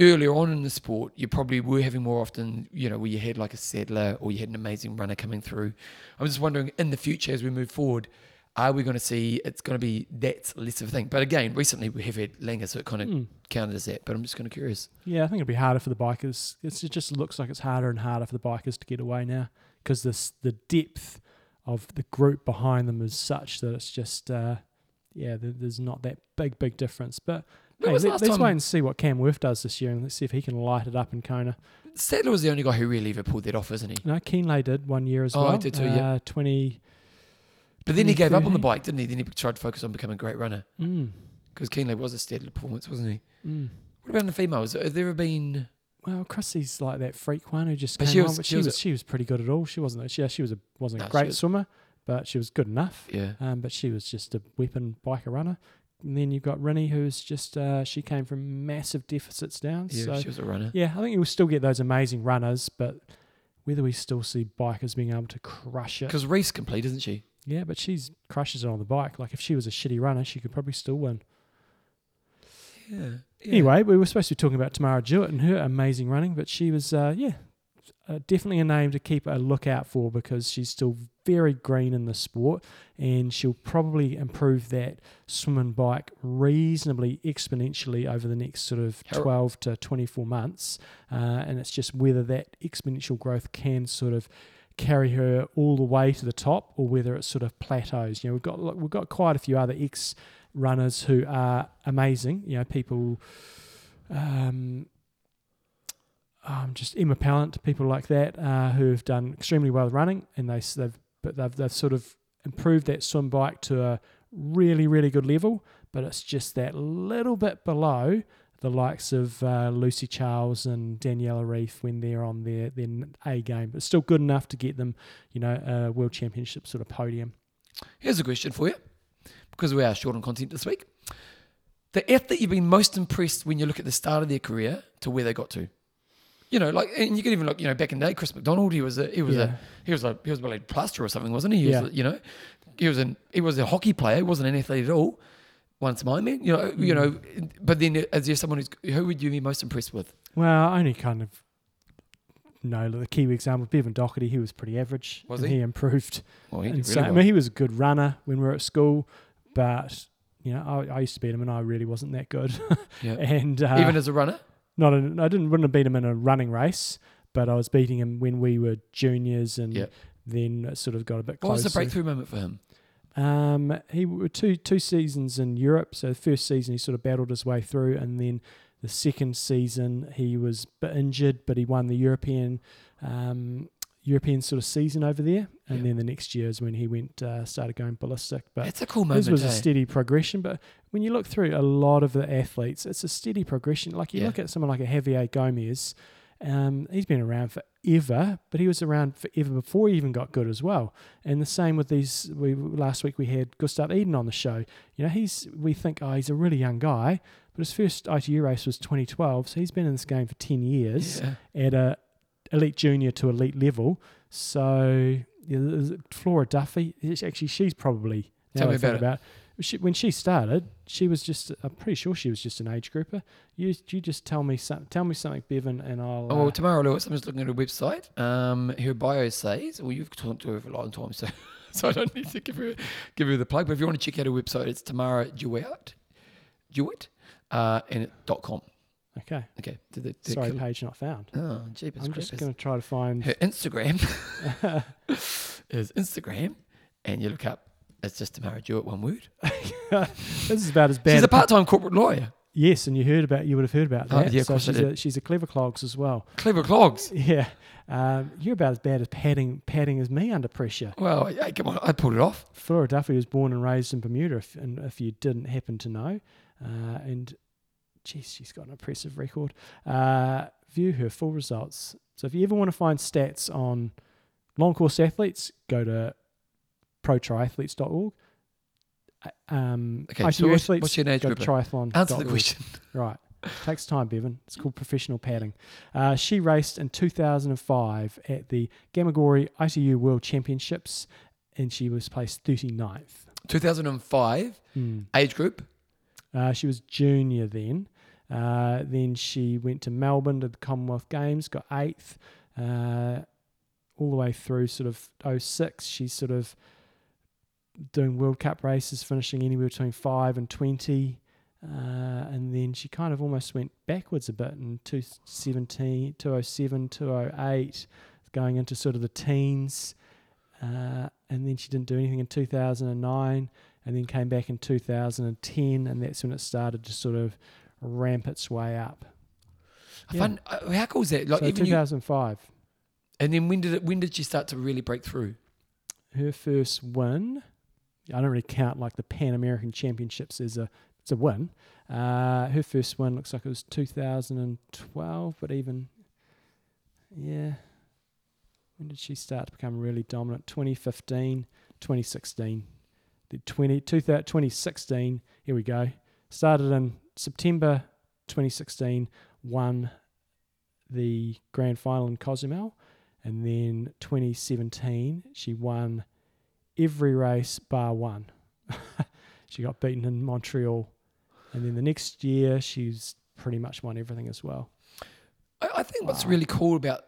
earlier on in the sport, you probably were having more often, you know, where you had like a Stadler or you had an amazing runner coming through. I'm just wondering in the future as we move forward, are we going to see it's going to be that less of a thing? But again, recently we have had Lange, so it kind of Mm. counted as that. But I'm just kind of curious. Yeah, I think it'll be harder for the bikers. It's, it just looks like it's harder and harder for the bikers to get away now because this the depth of the group behind them is such that it's just uh, yeah, there, there's not that big big difference. But When hey, let, us wait and see what Cam Wurf does this year, and let's see if he can light it up in Kona. Stadler was the only guy who really ever pulled that off, isn't he? No, Kienle did one year as Oh, well. did too, yeah. uh, Twenty. But then he gave up on the bike, didn't he? Then he tried to focus on becoming a great runner Mm, because Kienle was a steady performance, wasn't he? mm. What about the females? Have there ever been? Well, Chrissy's like that freak one who just But came she on, but she she was was, she was pretty good at all. She wasn't. She, yeah, she was a wasn't No, a great was- swimmer, but she was good enough. Yeah, um, but she was just a weapon biker runner. And then you've got Rinny, who's just uh, she came from massive deficits down. yeah, so she was a runner. yeah, I think you'll still get those amazing runners, but whether we still see bikers being able to crush it, Because Reese complete, isn't she? yeah, but she's crushes it on the bike. Like if she was a shitty runner, she could probably still win. Yeah. yeah. Anyway, we were supposed to be talking about Tamara Jewett and her amazing running, but she was, uh, yeah, uh, definitely a name to keep a lookout for because she's still very green in the sport and she'll probably improve that swim and bike reasonably exponentially over the next sort of 12 to 24 months. Uh, and it's just whether that exponential growth can sort of carry her all the way to the top or whether it sort of plateaus. You know, we've got we've got quite a few other ex runners who are amazing. You know, people, um, um, just Emma Pallant, people like that, uh, who have done extremely well running, and they they've but they've they've sort of improved that swim bike to a really really good level, but it's just that little bit below the likes of uh, Lucy Charles and Daniela Ryf when they're on their their A game, but still good enough to get them, you know, a world championship sort of podium. Here's a question for you, because we are short on content this week. The athlete you've been most impressed when you look at the start of their career to where they got to. You know, like, and you can even look. You know, back in the day, Chris McDonald, he was a, he was Yeah. a, he was a, he was a plaster or something, wasn't he? he was, Yeah. You know, he was an, he was a hockey player. He wasn't an athlete at all. Once my man, you know, you Mm. know, but then as there someone who's, who would you be most impressed with? Well, I only kind of know the Kiwi example, Bevan Docherty. He was pretty average. Was he? He improved. Well, he And did so, really I mean, he was a good runner when we were at school, but you know, I, I used to beat him, and I really wasn't that good. [LAUGHS] Yeah. and uh, even as a runner. not, in, I didn't wouldn't have beat him in a running race, but I was beating him when we were juniors, and Yeah. then it sort of got a bit What was the breakthrough moment for him? Um, he were two two seasons in Europe. So the first season he sort of battled his way through, and then the second season he was injured, but he won the European um, European sort of season over there, and then the next year is when he went uh, started going ballistic. But It's a cool moment. his was a eh? steady progression. But when you look through a lot of the athletes, it's a steady progression. Like you Yeah. look at someone like a Javier Gomez, um, he's been around forever, but he was around forever before he even got good as well. And the same with these. We last week we had Gustav Iden on the show. You know, he's we think oh he's a really young guy, but his first ITU race was 2012, so he's been in this game for 10 years Yeah. at a elite junior to elite level. So yeah, Flora Duffy, actually she's probably Tell me about it. about she, when she started, she was just I'm pretty sure she was just an age grouper. You you just tell me some, tell me something, Bevan, and I'll. Oh, well, uh, Tamara Lewis, I'm just looking at her website. Um, her bio says, well, you've talked to her for a long time, [LAUGHS] so so I don't need to give her give her the plug. But if you want to check out her website, it's Tamara Jewett, Jewett, uh, and it, dot com. Okay, Okay. Did the, did sorry, page not found. Oh, jeepers I'm just going to try to find. Her Instagram [LAUGHS] is Instagram, and you look up, it's just Tamara Jewett, one word. [LAUGHS] this is about as bad. She's a a- part time corporate lawyer. yes, and you heard about you would have heard about Oh, that. yeah, of so she's did. a, she's a clever clogs as well. Clever clogs. Yeah, um, you're about as bad as padding padding as me under pressure. Well, yeah, come on, I pulled it off. Flora Duffy was born and raised in Bermuda, if, and if you didn't happen to know. Uh, and, geez, she's got an impressive record. Uh, view her full results. So if you ever want to find stats on long course athletes, go to protriathletes.org. Um, Okay, so what's- athletes, what's your age go group? to triathlon. Answer the question. [LAUGHS] Right. Takes time, Bevan. It's called professional padding. Uh, she raced in 2005 at the Gamagori ITU World Championships and she was placed 39th. 2005 Hmm. age group. Uh, she was junior then. Uh, then she went to Melbourne to the Commonwealth Games, got eighth. Uh, all the way through sort of 06, she's sort of doing World Cup races, finishing anywhere between 5 and 20. Uh, and then she kind of almost went backwards a bit in 217, 207, 208, going into sort of the teens. Uh, and then she didn't do anything in 2009 and then came back in 2010, and that's when it started to sort of ramp its way up. Yeah. find, uh, how cool is that? Like so even you, 2005, and then when did it? When did she start to really break through? her first win. I don't really count like the Pan American Championships as a it's a win. Uh, her first win looks like it was 2012, but even yeah, when did she start to become really dominant? 2015, 2016. The 20, 2016, here we go. Started in September 2016, won the grand final in Cozumel. And then 2017, she won every race bar one. [LAUGHS] she got beaten in Montreal. And then the next year, she's pretty much won everything as well. I, I think what's really cool about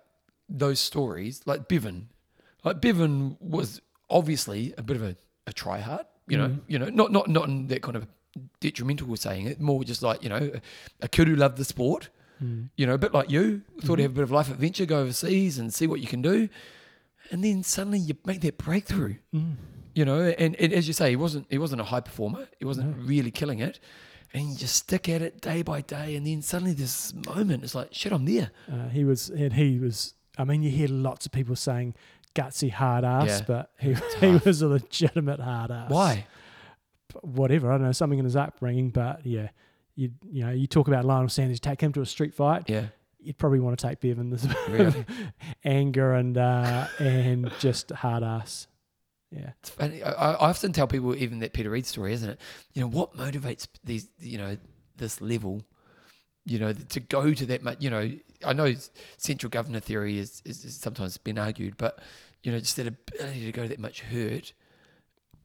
those stories, like Bevan, like Bevan was obviously a bit of a, a try hard. You know, Mhm. you know, not not not in that kind of detrimental saying it, more just like you know, a, kid who loved the sport. Mm. You know, a bit like you, thought Mhm. to have a bit of life adventure, go overseas and see what you can do, and then suddenly you make that breakthrough. Mm. You know, and, and as you say, he wasn't he wasn't a high performer. He wasn't No. really killing it, and you just stick at it day by day, and then suddenly this moment, it's like shit, I'm there. Uh, he was, and he was. I mean, you hear lots of people saying gutsy hard ass, Yeah. but he, [LAUGHS] he was a legitimate hard ass. Why? Whatever. I don't know something in his upbringing, but yeah, you you know, you talk about Lionel Sanders, take him to a street fight. Yeah, You'd probably want to take Bevan. Bit Really? [LAUGHS] anger and uh, and just hard ass. Yeah. it's funny. I, I often tell people, even that Peter Reid story, isn't it? You know, what motivates these, you know, this level, you know, to go to that much. You know, I know central governor theory is, is, is sometimes been argued, but you know, just that ability to go to that much hurt,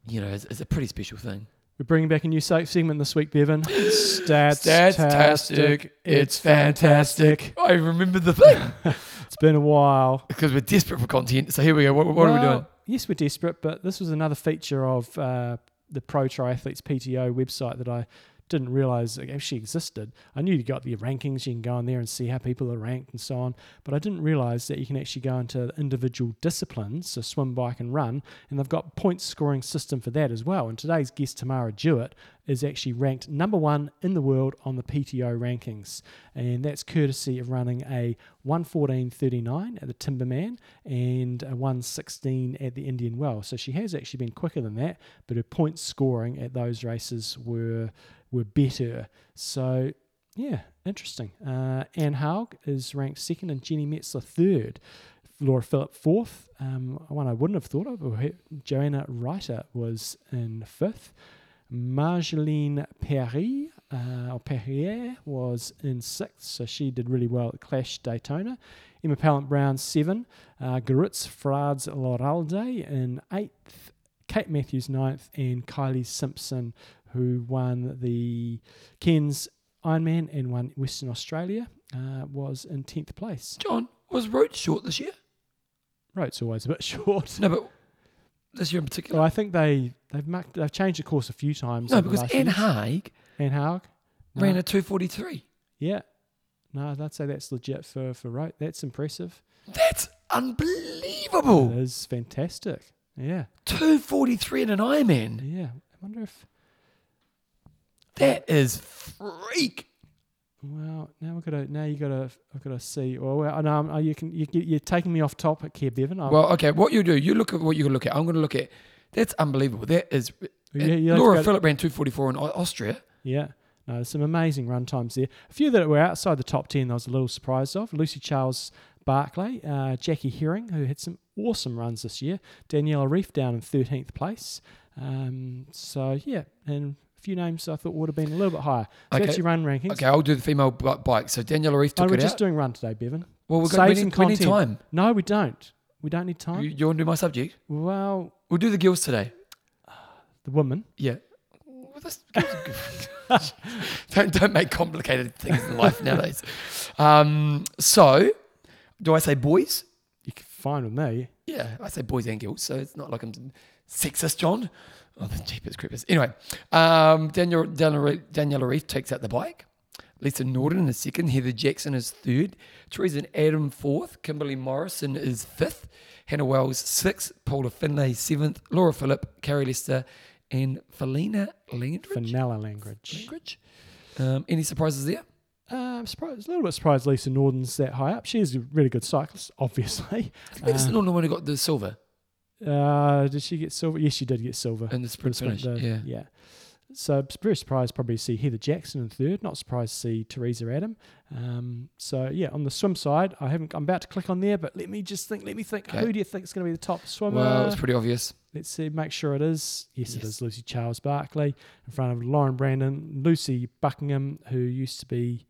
you know, is, is a pretty special thing. We're bringing back a new se- segment this week, Bevan. [LAUGHS] Stats, Statstastic, it's fantastic. I remember the thing [LAUGHS] It's been a while. because we're desperate for content. So here we go. What, what are we doing? Yes, we're desperate, but this was another feature of uh, the Pro Triathletes PTO website that I didn't realize it actually existed. I knew you got the rankings, you can go in there and see how people are ranked and so on, but I didn't realize that you can actually go into individual disciplines, so swim, bike, and run, and they've got point scoring system for that as well. And today's guest, Tamara Jewett, is actually ranked number one in the world on the PTO rankings. And that's courtesy of running a 114.39 at the Timberman and a 116 at the Indian Well. So she has actually been quicker than that, but her point scoring at those races were were better. So yeah, interesting. Uh, Anne Haug is ranked second and Jeanni Metzler third. Laura Philipp fourth. Um, one I wouldn't have thought of. Joanna Reiter was in fifth. Marjolaine Perry uh, or Perrier was in sixth, so she did really well at Clash Daytona. Emma Pallant Brown seven. Uh, Gerutz Frades Loralde in eighth. Kate Matthews ninth, and Kylie Simpson, who won the Cairns Ironman and won Western Australia, uh, was in tenth place. John, was Roth short this year? Roth's always a bit [LAUGHS] short. No, but this year in particular. Well, I think they they've marked, they've changed the course a few times. no, because Anne. Haug Anne ran No. a 243. Yeah, no, I'd say that's legit for for Roth. That's impressive. That's unbelievable. It is fantastic. Yeah, 243 in an Ironman. yeah. I wonder if That is freak. well now we've got to now you got to I've got to see. Well, well no, I'm- oh, you can you, you're taking me off topic here, Bevan. I'm, Well, okay, what you do, you look at what you can look at. I'm going to look at. That's unbelievable. That is. you- you Laura Philipp ran 244 in Austria. Yeah. No, there's some amazing run times there. A few that were outside the top 10 I was a little surprised of. Lucy Charles Barclay, uh, Jackie Hering, who had some awesome runs this year. Daniela Ryf down in 13th place. Um, so, yeah, and few names I thought would have been a little bit higher. So Okay. that's your run rankings. Okay, I'll do the female bi- bike. So Daniela Ryf Oh, took we're just doing run today, Bevan. well, we're save going, we, need, we need time. No, we don't. We don't need time. You, you want to do my subject? well, We'll do the girls today. the woman. Yeah. Well, [LAUGHS] don't don't make complicated things in life nowadays. Um, so, do I say boys? You're fine with me. Yeah, I say boys and girls, so it's not like I'm sexist, John. Oh, the jeepers creepers. Anyway, um, Daniel, Daniel, Daniela Ryf takes out the bike. Lisa Norden is second. Heather Jackson is third. Teresa and Adam fourth. Kimberly Morrison is fifth. Hannah Wells sixth. Paula Finlay seventh. Laura Philipp, Carrie Lester, and Felina Landridge. Vanilla language. Langridge. Um, any surprises there? Uh, I'm surprised, a little bit surprised Lisa Norden's that high up. She's a really good cyclist, obviously. Lisa Uh, Norden the one who got the silver Uh, did she get silver? Yes, she did get silver. in the sprint finish. the- yeah. yeah. So very surprised probably to see Heather Jackson in third. Not surprised to see Teresa Adam. Um, so yeah, on the swim side, I haven't. I'm about to click on there, but let me just think. Let me think. Okay. Who do you think is going to be the top swimmer? Well, it's pretty obvious. Let's see. Make sure it is. Yes, it Yes. is Lucy Charles Barclay in front of Lauren Brandon, Lucy Buckingham, who used to be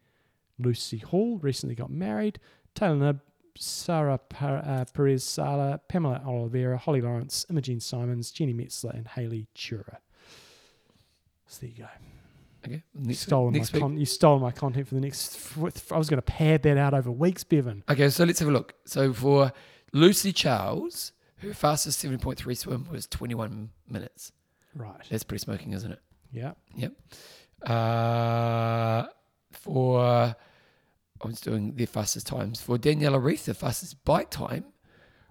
Lucy Hall, recently got married. Taylor Nibb, Sarah uh, Perez Sala, Pamela Oliveira, Holly Lawrence, Imogen Simmonds, Jeanni Metzler, and Haley Chura. So there you go. Okay. You Next, stole my con- you stole my content for the next. I was going to pad that out over weeks, Bevan. Okay, so let's have a look. So for Lucy Charles, her fastest 7.3 swim was 21 minutes. Right. That's pretty smoking, isn't it? Yeah. Yep. Uh, for, I was doing their fastest times. For Daniela Ryf, the fastest bike time,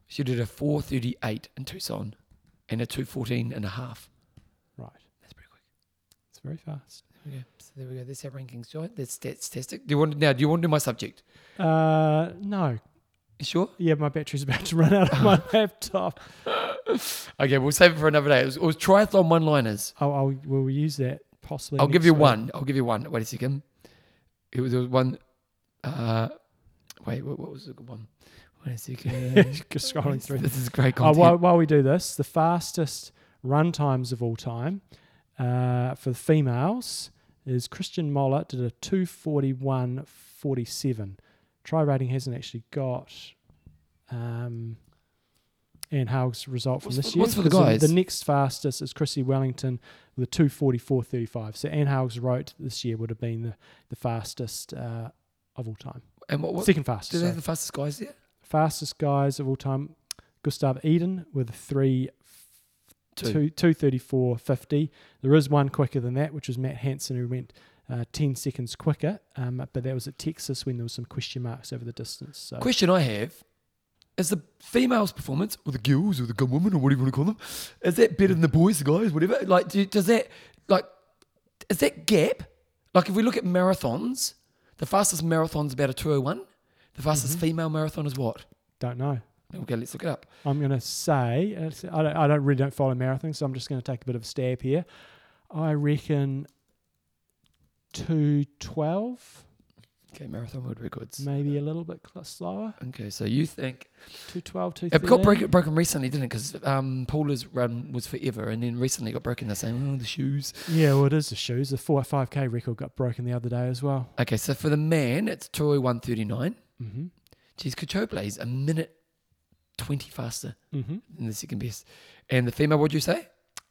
she did a 4.38 in Tucson and a 2.14 and a half. Right. That's pretty quick. It's very fast. There we go. So there we go. That's our rankings, John. That's statistic. Do you want now? Do you want to do my subject? Uh, no. You sure? Yeah, my battery's about to run out of my [LAUGHS] laptop. Okay, we'll save it for another day. It was, it was triathlon one-liners. Oh, I'll, will we use that possibly? I'll give you week? one. I'll give you one. Wait a second. It was, there was one. Uh, wait, what, what was the good one? Wait a second. Just scrolling through. This is great Oh, content. while, while we do this, the fastest run times of all time uh, for the females is Christian Mollett did a 241.47. Try rating hasn't actually got um, Anne Haug's result from What's this for- year. what's for the guys? The next fastest is Chrissie Wellington with a 244.35. So Anne Haug's wrote this year would have been the, the fastest uh, of all time. and what, what Second do fastest. they sorry. have the fastest guys there? Fastest guys of all time, Gustav Iden with three Two. two two thirty four fifty. There is one quicker than that, which was Matt Hanson, who went uh, ten seconds quicker. Um, but that was at Texas when there was some question marks over the distance. So Question I have is the females' performance, or the girls, or the good women, or whatever you want to call them, is that better than the boys, the guys, whatever? Like, do, does that, like, is that gap? Like if we look at marathons, the fastest marathon is about a 201. The fastest mm-hmm. female marathon is what? Don't know. Okay, let's look it up. I'm going to say I don't, I don't really don't follow marathons, so I'm just going to take a bit of a stab here. I reckon two twelve, Okay, marathon world records. maybe a little bit cl- slower. Okay, so you think Two twelve, two. it got broken, broken recently, didn't it? Because um, Paula's run was forever, and then recently got broken. They're saying, oh, the shoes. Yeah, well, it is the shoes. The four five k record got broken the other day as well. Okay, so for the man, it's 201.39. Mm-hmm. Geez, Kachoble's a minute 20 faster Mm-hmm. than the second best. And the female, what'd you say?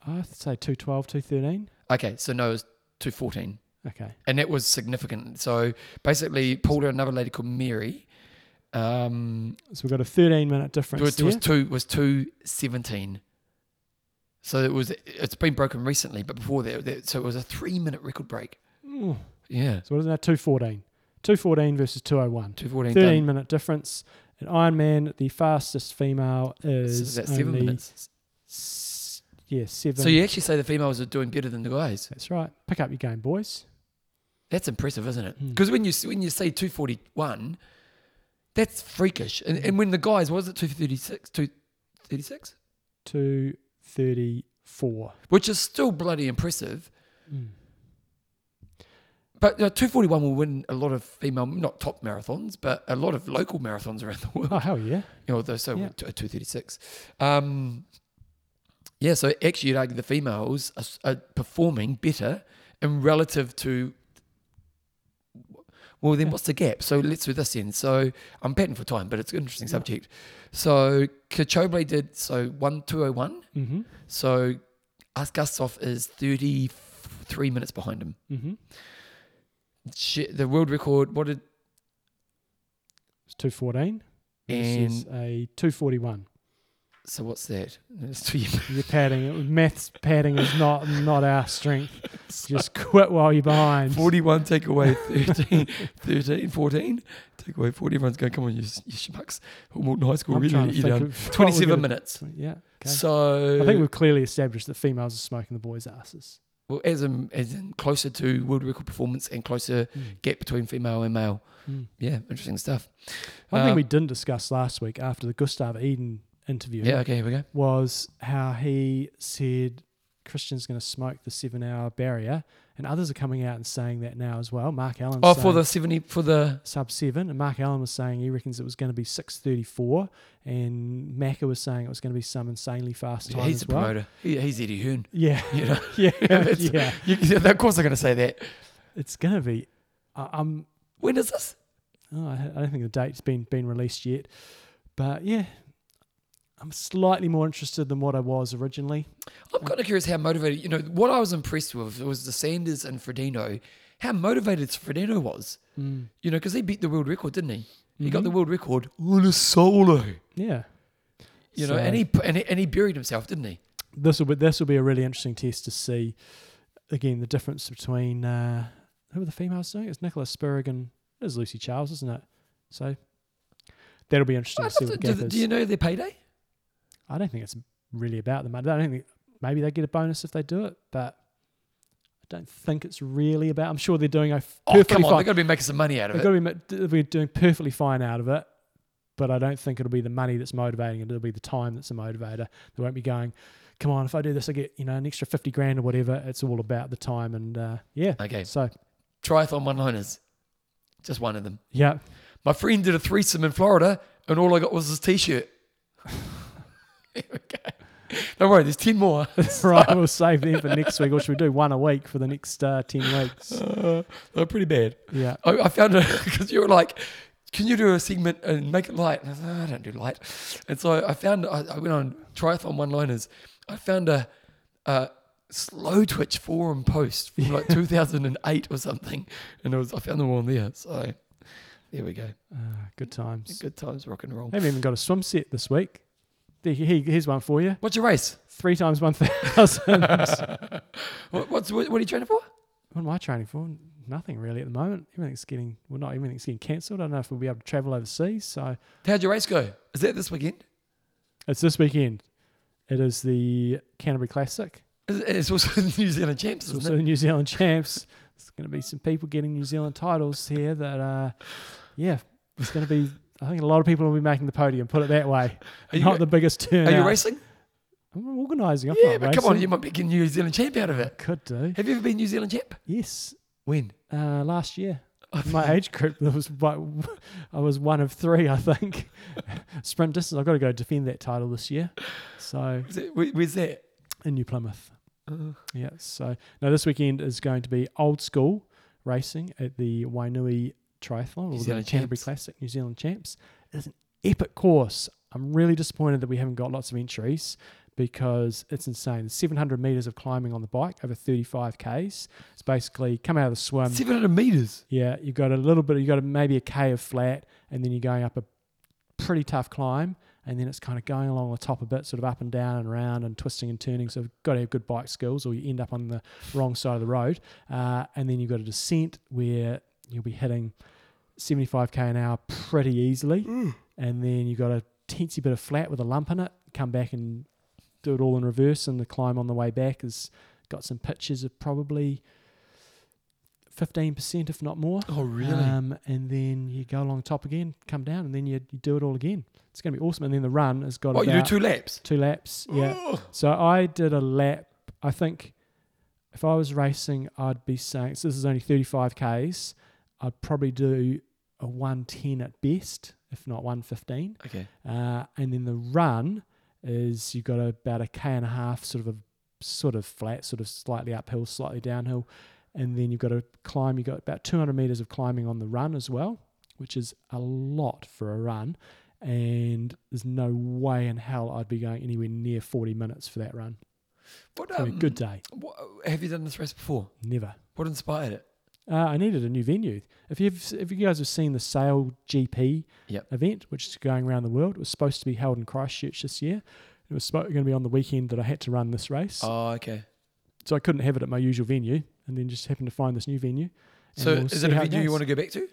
I'd say 212, 213. Okay, so no, it was 214. Okay. And that was significant. So basically, Paula and another lady called Mary, um, So we've got a 13 minute difference It was two was two seventeen. So it was it's been broken recently, but before that, that so it was a three minute record break. Ooh. Yeah, So what is that? 214. 214 versus 201. two fourteen. 13 minute difference. In Ironman, the fastest female So is seven minutes. s- yeah, seven. So you actually say the females are doing better than the guys. That's right. Pick up your game, boys. That's impressive, isn't it? Hmm. Because when you when you say two forty one, that's freakish. And, and when the guys was it two thirty six, two thirty six, 234. which is still bloody impressive. Mm. But uh, 241 will win a lot of female, not top marathons, but a lot of local marathons around the world. Oh, hell yeah. [LAUGHS] You know, so Yeah. 236. Um, yeah, so actually, you'd argue the females are, are performing better in relative to. Well, then what's the gap? So let's do this then. So I'm patting for time, but it's an interesting subject. So Kachoble did so 1201. Mm-hmm. So Gustav is 33 minutes behind him. Mm-hmm. The world record, what did. It's 214 versus a 241. So what's that? [LAUGHS] You're padding. Maths padding is not not our strength. [LAUGHS] Just quit while you're behind. 41 take away [LAUGHS] 13, 13 14 take away 40 everyone's going come on you, you schmucks Hamilton High School I'm really trying you think down of what we're 27 gonna- minutes Yeah. Okay. so I think we've clearly established that females are smoking the boys' asses. well, as in, as in closer to world record performance and closer gap between female and male Mm. yeah interesting stuff One Uh, thing we didn't discuss last week after the Gustav Iden interview yeah okay here we go was how he said Christian's going to smoke the seven hour barrier, and others are coming out and saying that now as well. Mark Allen. oh for the 70 for the sub seven, and Mark Allen was saying he reckons it was going to be six thirty four, and Macca was saying it was going to be some insanely fast yeah, time he's as a well. promoter he, he's Eddie Hearn Yeah, [LAUGHS] you know [LAUGHS] yeah, [LAUGHS] yeah. you, of course they're going to say that It's going to be. I I'm. when is this Oh, I I don't think the date's been been released yet, but yeah, I'm slightly more interested than what I was originally. I'm kind of curious how motivated, you know, what I was impressed with was the Sanders and Frodeno, how motivated Frodeno was. Mm. You know, because he beat the world record, didn't he? He got Mhm. the world record on a solo. Yeah. You know, So- and he and he, and he buried himself, didn't he? this will be this will be a really interesting test to see again the difference between uh, who are the females doing? It's Nicholas Spirig and it is Lucy Charles, isn't it? So that'll be interesting I'd to see what the do, do you know their payday? I don't think it's really about the money. I don't think maybe they get a bonus if they do it, but I don't think it's really about. I'm sure they're doing a f- Oh, perfectly come on, fine. they've got to be making some money out of They've it. got to be, doing perfectly fine out of it, but I don't think it'll be the money that's motivating it. It'll be the time that's a motivator. They won't be going, come on, if I do this, I get you know an extra fifty grand or whatever. It's all about the time and uh, yeah. Okay, So triathlon one-liners. Just one of them. yeah, My friend did a threesome in Florida, and all I got was his t-shirt. There we go. Don't worry, there's 10 more. [LAUGHS] [LAUGHS] right. We'll save them for next week, or should we do one a week for the next uh, ten weeks? [LAUGHS] Uh, they're pretty bad. Yeah. I, I found it because you were like, "Can you do a segment and make it light?" And I, "Oh, I don't do light, and so I found I, I went on triathlon one-liners. I found a, a Slowtwitch forum post from like 2008 or something, and it was I found them all on there. So there we go. Uh, good times. Good times, rock and roll. I haven't even got a swim set this week. Here's one for you. What's your race? Three times one thousand. what [LAUGHS] What, what's what, what are you training for? What am I training for? Nothing really at the moment. Everything's getting well, not everything's getting cancelled. I don't know if we'll be able to travel overseas. So How'd your race go? Is that this weekend? it's this weekend. It is the Canterbury Classic. It's- also [LAUGHS] the New Zealand champs, It's also it? the New Zealand champs. There's going to be some people getting New Zealand titles here that, uh, yeah, it's going to be. I think a lot of people will be making the podium. Put it that way. Are you, Not the biggest turnout. are you racing? I'm organising. Yeah, not but come on, you might be getting New Zealand champ out of it. could do. Have you ever been New Zealand champ? Yes, When? uh, last year. [LAUGHS] My age group, there was [LAUGHS] I was one of three, I think. [LAUGHS] Sprint distance. I've got to go defend that title this year. So Is it, where- where's that? in New Plymouth. Uh, Yeah. So now this weekend is going to be old school racing at the Wainui Triathlon or the Zealand Canterbury champs. Classic, New Zealand champs. It's an epic course. I'm really disappointed that we haven't got lots of entries because it's insane. 700 meters of climbing on the bike over 35 k's. It's basically come out of the swim. 700 meters. Yeah, you've got a little bit. You've got a, maybe a k of flat, and then you're going up a pretty tough climb, and then it's kind of going along the top a bit, sort of up and down and around and twisting and turning. So you've got to have good bike skills, or you end up on the wrong side of the road. Uh, and then you've got a descent where you'll be hitting 75k an hour pretty easily, and then you've got a teensy bit of flat with a lump in it. Come back and do it all in reverse, and the climb on the way back has got some pitches of probably 15%, if not more. Oh, really? Um, and then you go along top again, come down, and then you, you do it all again. It's going to be awesome. And then the run has got what, you do two laps? two laps. Yeah. Oh. So I did a lap. I think if I was racing, I'd be saying, so this is only 35 Ks, I'd probably do a 110 at best, if not 115. Okay. Uh, and then the run is you've got about a k and a half, sort of a sort of flat, sort of slightly uphill, slightly downhill, and then you've got to climb. You've got about 200 meters of climbing on the run as well, which is a lot for a run. And there's no way in hell I'd be going anywhere near 40 minutes for that run. What, It's a good um, day. what, have you done this race before? Never. What inspired it? Uh, I needed a new venue. If you've if you guys have seen the Sail GP Yep. event, which is going around the world, it was supposed to be held in Christchurch this year. It was going to be on the weekend that I had to run this race, Oh, okay. so I couldn't have it at my usual venue, and then just happened to find this new venue. So we'll is it a venue you want to go back to?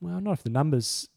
Well, not if the numbers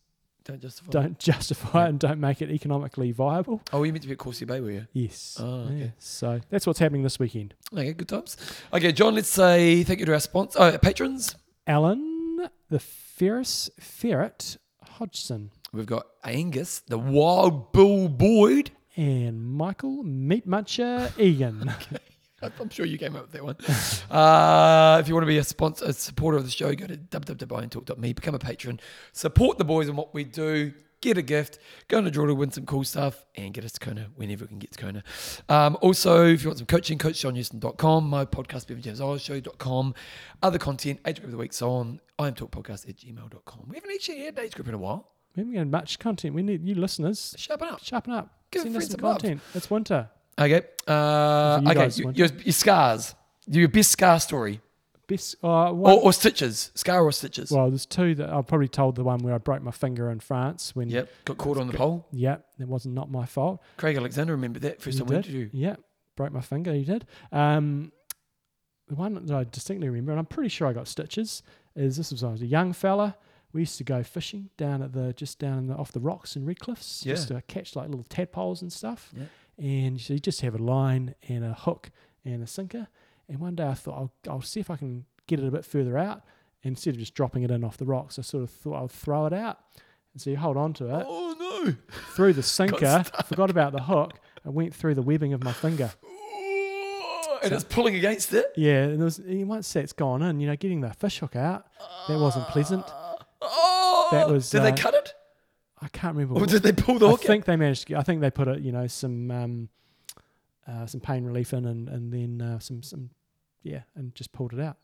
Don't justify. don't justify Yeah. it and don't make it economically viable. Oh, you meant to be at Corsair Bay, were you? Yes. Oh, Yeah. okay. So that's what's happening this weekend. Okay, good times. Okay, John, let's say thank you to our sponsors, oh, patrons. Alan, the Ferris Ferret Hodgson, We've got Angus, the Wild Bull Boyd. and Michael Meat Muncher Egan. [LAUGHS] [LAUGHS] I'm sure you came up with that one. [LAUGHS] uh, if you want to be a sponsor, a supporter of the show, go to www.talk.me, become a patron, support the boys and what we do, get a gift, go on a draw to win some cool stuff, and get us to Kona whenever we can get to Kona. Um, also, if you want some coaching, coachjohnhouston.com, my podcast, BevanJamesEylesShow.com, other content, age group of the week, so on, I am talkpodcast at gmail.com. We haven't actually had age group in a while. We haven't got much content. We need you listeners. Sharpen up. Sharpen up. Give Send us some some love. content. It's winter. Okay. Uh, you okay. guys, Your, your, your scars. Your best scar story. Best, uh, one, Or, or stitches. Scar or stitches. well, there's two that I probably told the one where I broke my finger in France when. Yep. Got caught on the pole. Yeah, it wasn't not my fault. Craig Alexander remembered that first You time we did? interviewed. Yeah, broke my finger. You did. Um, the one that I distinctly remember, and I'm pretty sure I got stitches, is this was when I was a young fella. We used to go fishing down at the just down in the, off the rocks in Redcliffs, just Yeah. to catch like little tadpoles and stuff. Yeah. And so you just have a line and a hook and a sinker. And one day I thought I'll, I'll see if I can get it a bit further out. Instead of just dropping it in off the rocks, I sort of thought I'll throw it out. And so you hold on to it Oh no! through the [LAUGHS] sinker, forgot about the hook, and went through the webbing of my finger. Ooh, and it's pulling against it. Yeah, and was, once that's gone in, you know, getting the fish hook out, that wasn't pleasant. Oh, That was, Did they uh, cut it, I can't remember. or what- did they pull the I hook? think they managed. To get, I think they put it, you know, some um, uh, some pain relief in, and and then uh, some some yeah, and just pulled it out.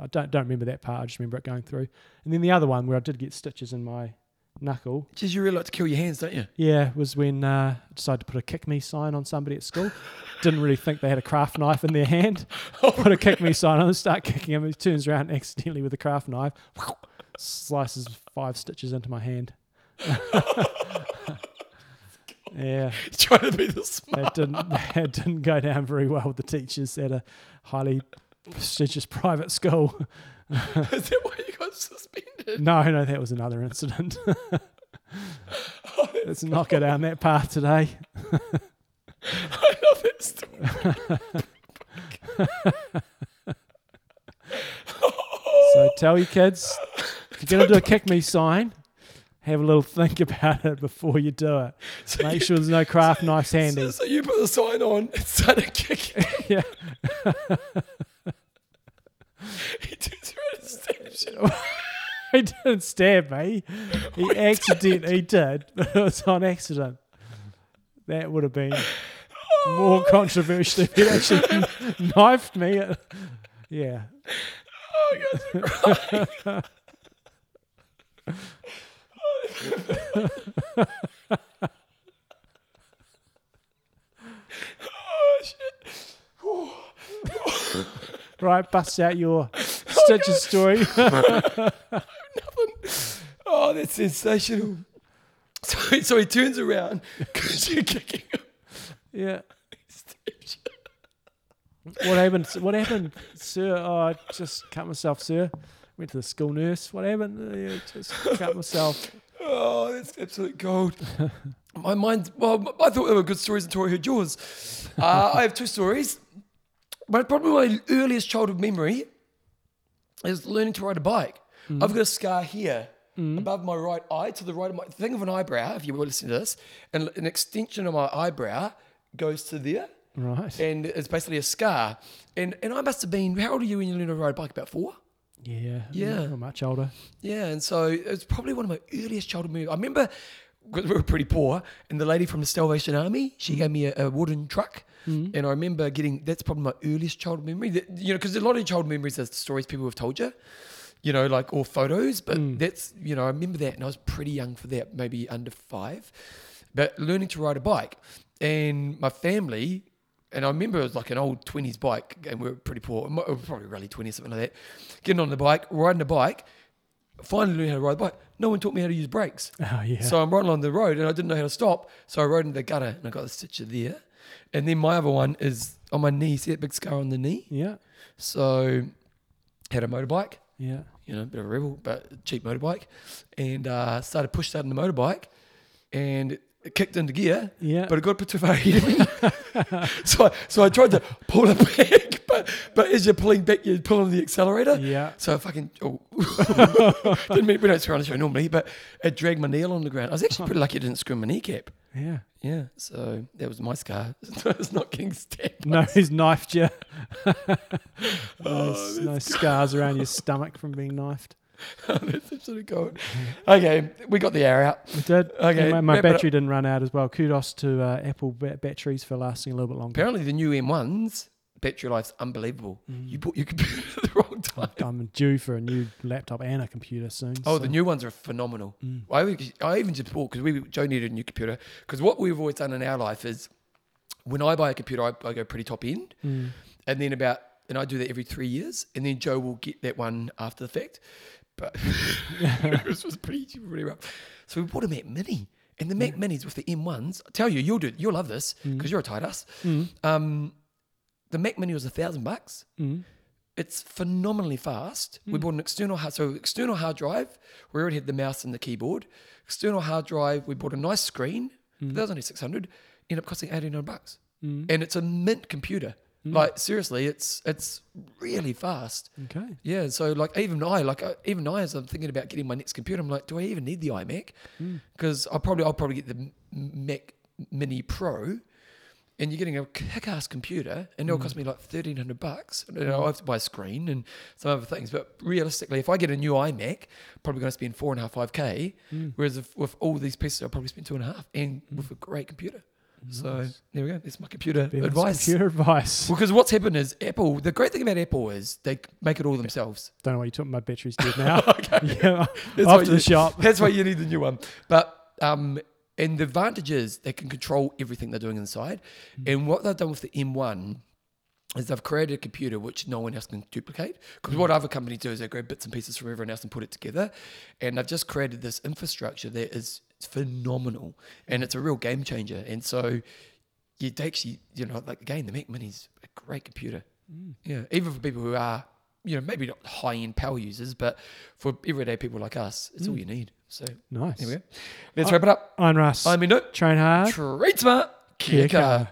I don't don't remember that part. I just remember it going through. And then the other one where I did get stitches in my knuckle. Jeez, you really like to kill your hands, don't you? Yeah, was when uh, I decided to put a kick me sign on somebody at school. [LAUGHS] Didn't really think they had a craft knife in their hand. [LAUGHS] Put a kick me sign on and start kicking him. He turns around accidentally with a craft knife, [LAUGHS] slices five stitches into my hand. Yeah, Trying to be the smart. that didn't [LAUGHS] that didn't go down very well with the teachers at a highly prestigious private school. [LAUGHS] Is that why you got suspended? No, no, that was another incident. [LAUGHS] Oh, Let's not go down that path today. I love that story. So tell your kids if you're going to do a kick me sign, have a little [LAUGHS] think about it before you do it. So Make you- sure there's no craft knives So, handy. so you put the sign on and started kicking. [LAUGHS] Yeah. he turns around and stabs you. he didn't stab me. He accidentally did, but [LAUGHS] it was on accident. That would have been more oh. controversial if he'd actually knifed me. Yeah. Oh, you oh, shit. Right, bust out your [LAUGHS] oh, Stitches story. [LAUGHS] Oh, that's sensational. So, so he turns around [LAUGHS] because you're kicking him. yeah. He stabs you. What happened? What happened, sir? Oh, I just cut myself, sir. Went to the school nurse. What happened? Yeah, just cut myself. Oh, that's absolute gold. [LAUGHS] My mind, well, I thought they were good stories until I heard yours. Uh, I have two stories. But probably my earliest childhood memory is learning to ride a bike. I've got a scar here above my right eye to the right of my. Think of an eyebrow, if you were listening to this, and an extension of my eyebrow goes to there, Right. and it's basically a scar. And and I must have been. How old are you when you learned to ride a bike? About four. Yeah. Yeah. Not much older. Yeah, and so it's probably one of my earliest childhood memories. I remember we were pretty poor, and the lady from the Salvation Army, she gave me a, a wooden truck, and I remember getting. That's probably my earliest childhood memory. That, you know, because a lot of childhood memories are stories people have told you, you know, like or photos. But that's you know, I remember that, and I was pretty young for that, maybe under five. But learning to ride a bike, and my family. And I remember it was like an old 20s bike, and we were pretty poor. It might- was probably Raleigh 20 or something like that. Getting on the bike, riding the bike, finally learned how to ride a bike. No one taught me how to use brakes. [LAUGHS] Oh yeah. So I'm riding along the road and I didn't know how to stop. So I rode into the gutter and I got the stitcher there. And then my other one is on my knee. See that big scar on the knee? yeah. So had a motorbike, Yeah. you know, a bit of a rebel, but cheap motorbike. And uh, started push starting the motorbike and it kicked into gear. Yeah. But it got a bit too far ahead. so, I, so I tried to pull it back, [LAUGHS] but but as you're pulling back, you're pulling the accelerator. Yeah. So I fucking oh, [LAUGHS] didn't mean we don't swear on the show normally, but it dragged my knee on the ground. I was actually pretty lucky it didn't screw my kneecap. Yeah. Yeah, so that was my scar. [LAUGHS] it's not getting stabbed. No, he's knifed you. Oh, no, Oh, no scars around your stomach from being knifed. That's absolutely gold. Okay, we got the air out. We did. Okay, my, my up. battery didn't run out as well. Kudos to uh, Apple ba- batteries for lasting a little bit longer. Apparently, the new M1's battery life's unbelievable. Mm. You bought your computer [LAUGHS] at the wrong time. I'm due for a new laptop and a computer soon. Oh, so- the new ones are phenomenal. Mm. I, even- I even just bought because we Joe needed a new computer. Because what we've always done in our life is when I buy a computer, I, I go pretty top end, Mm. and then about and I do that every three years, and then Joe will get that one after the fact. But [LAUGHS] [LAUGHS] this was pretty pretty rough. So we bought a Mac Mini, and the Mac Minis with the M1s. I tell you, you'll do you'll love this because you're a tight ass. Mm. Um, the Mac Mini was a thousand bucks. Mm. It's phenomenally fast. We bought an external hard, so external hard drive. We already had the mouse and the keyboard. External hard drive. We bought a nice screen. That was only six hundred. Ended up costing eighteen hundred bucks, Mm. and it's a mint computer. Hmm. Like seriously, it's it's really fast. Okay. Yeah. So like even I like uh, even I as I'm thinking about getting my next computer, I'm like, do I even need the iMac? Hmm. Because I'll probably I'll probably get the Mac Mini Pro, and you're getting a kick-ass computer, and it'll cost hmm. me like thirteen hundred bucks. And then I'll have to buy a screen and some other things. But realistically, if I get a new iMac, probably going to spend four and a half, five k. Whereas if, with all these pieces, I'll probably spend two and a half, and with a great computer. So there we go. It's my computer Ben's advice. Computer advice. Because what's happened is Apple. The great thing about Apple is they make it all themselves. Don't know why you took my batteries dead now. [LAUGHS] Okay. [LAUGHS] yeah. That's Off to you- the shop. [LAUGHS] That's why you need the new one. But um, and the advantage is they can control everything they're doing inside. And what they've done with the M1 is they've created a computer which no one else can duplicate. Because what other companies do is they grab bits and pieces from everyone else and put it together. And they've just created this infrastructure that is phenomenal, and it's a real game changer. And so you'd actually, you know, like again, the Mac Mini's a great computer. Mm. Yeah, even for people who are, you know, maybe not high end power users, but for everyday people like us, it's all mm. you need. So Nice. there we go. Let's wrap it up. I'm Russ. I'm Indo. Train hard. Trade smart. Kaha. kaha.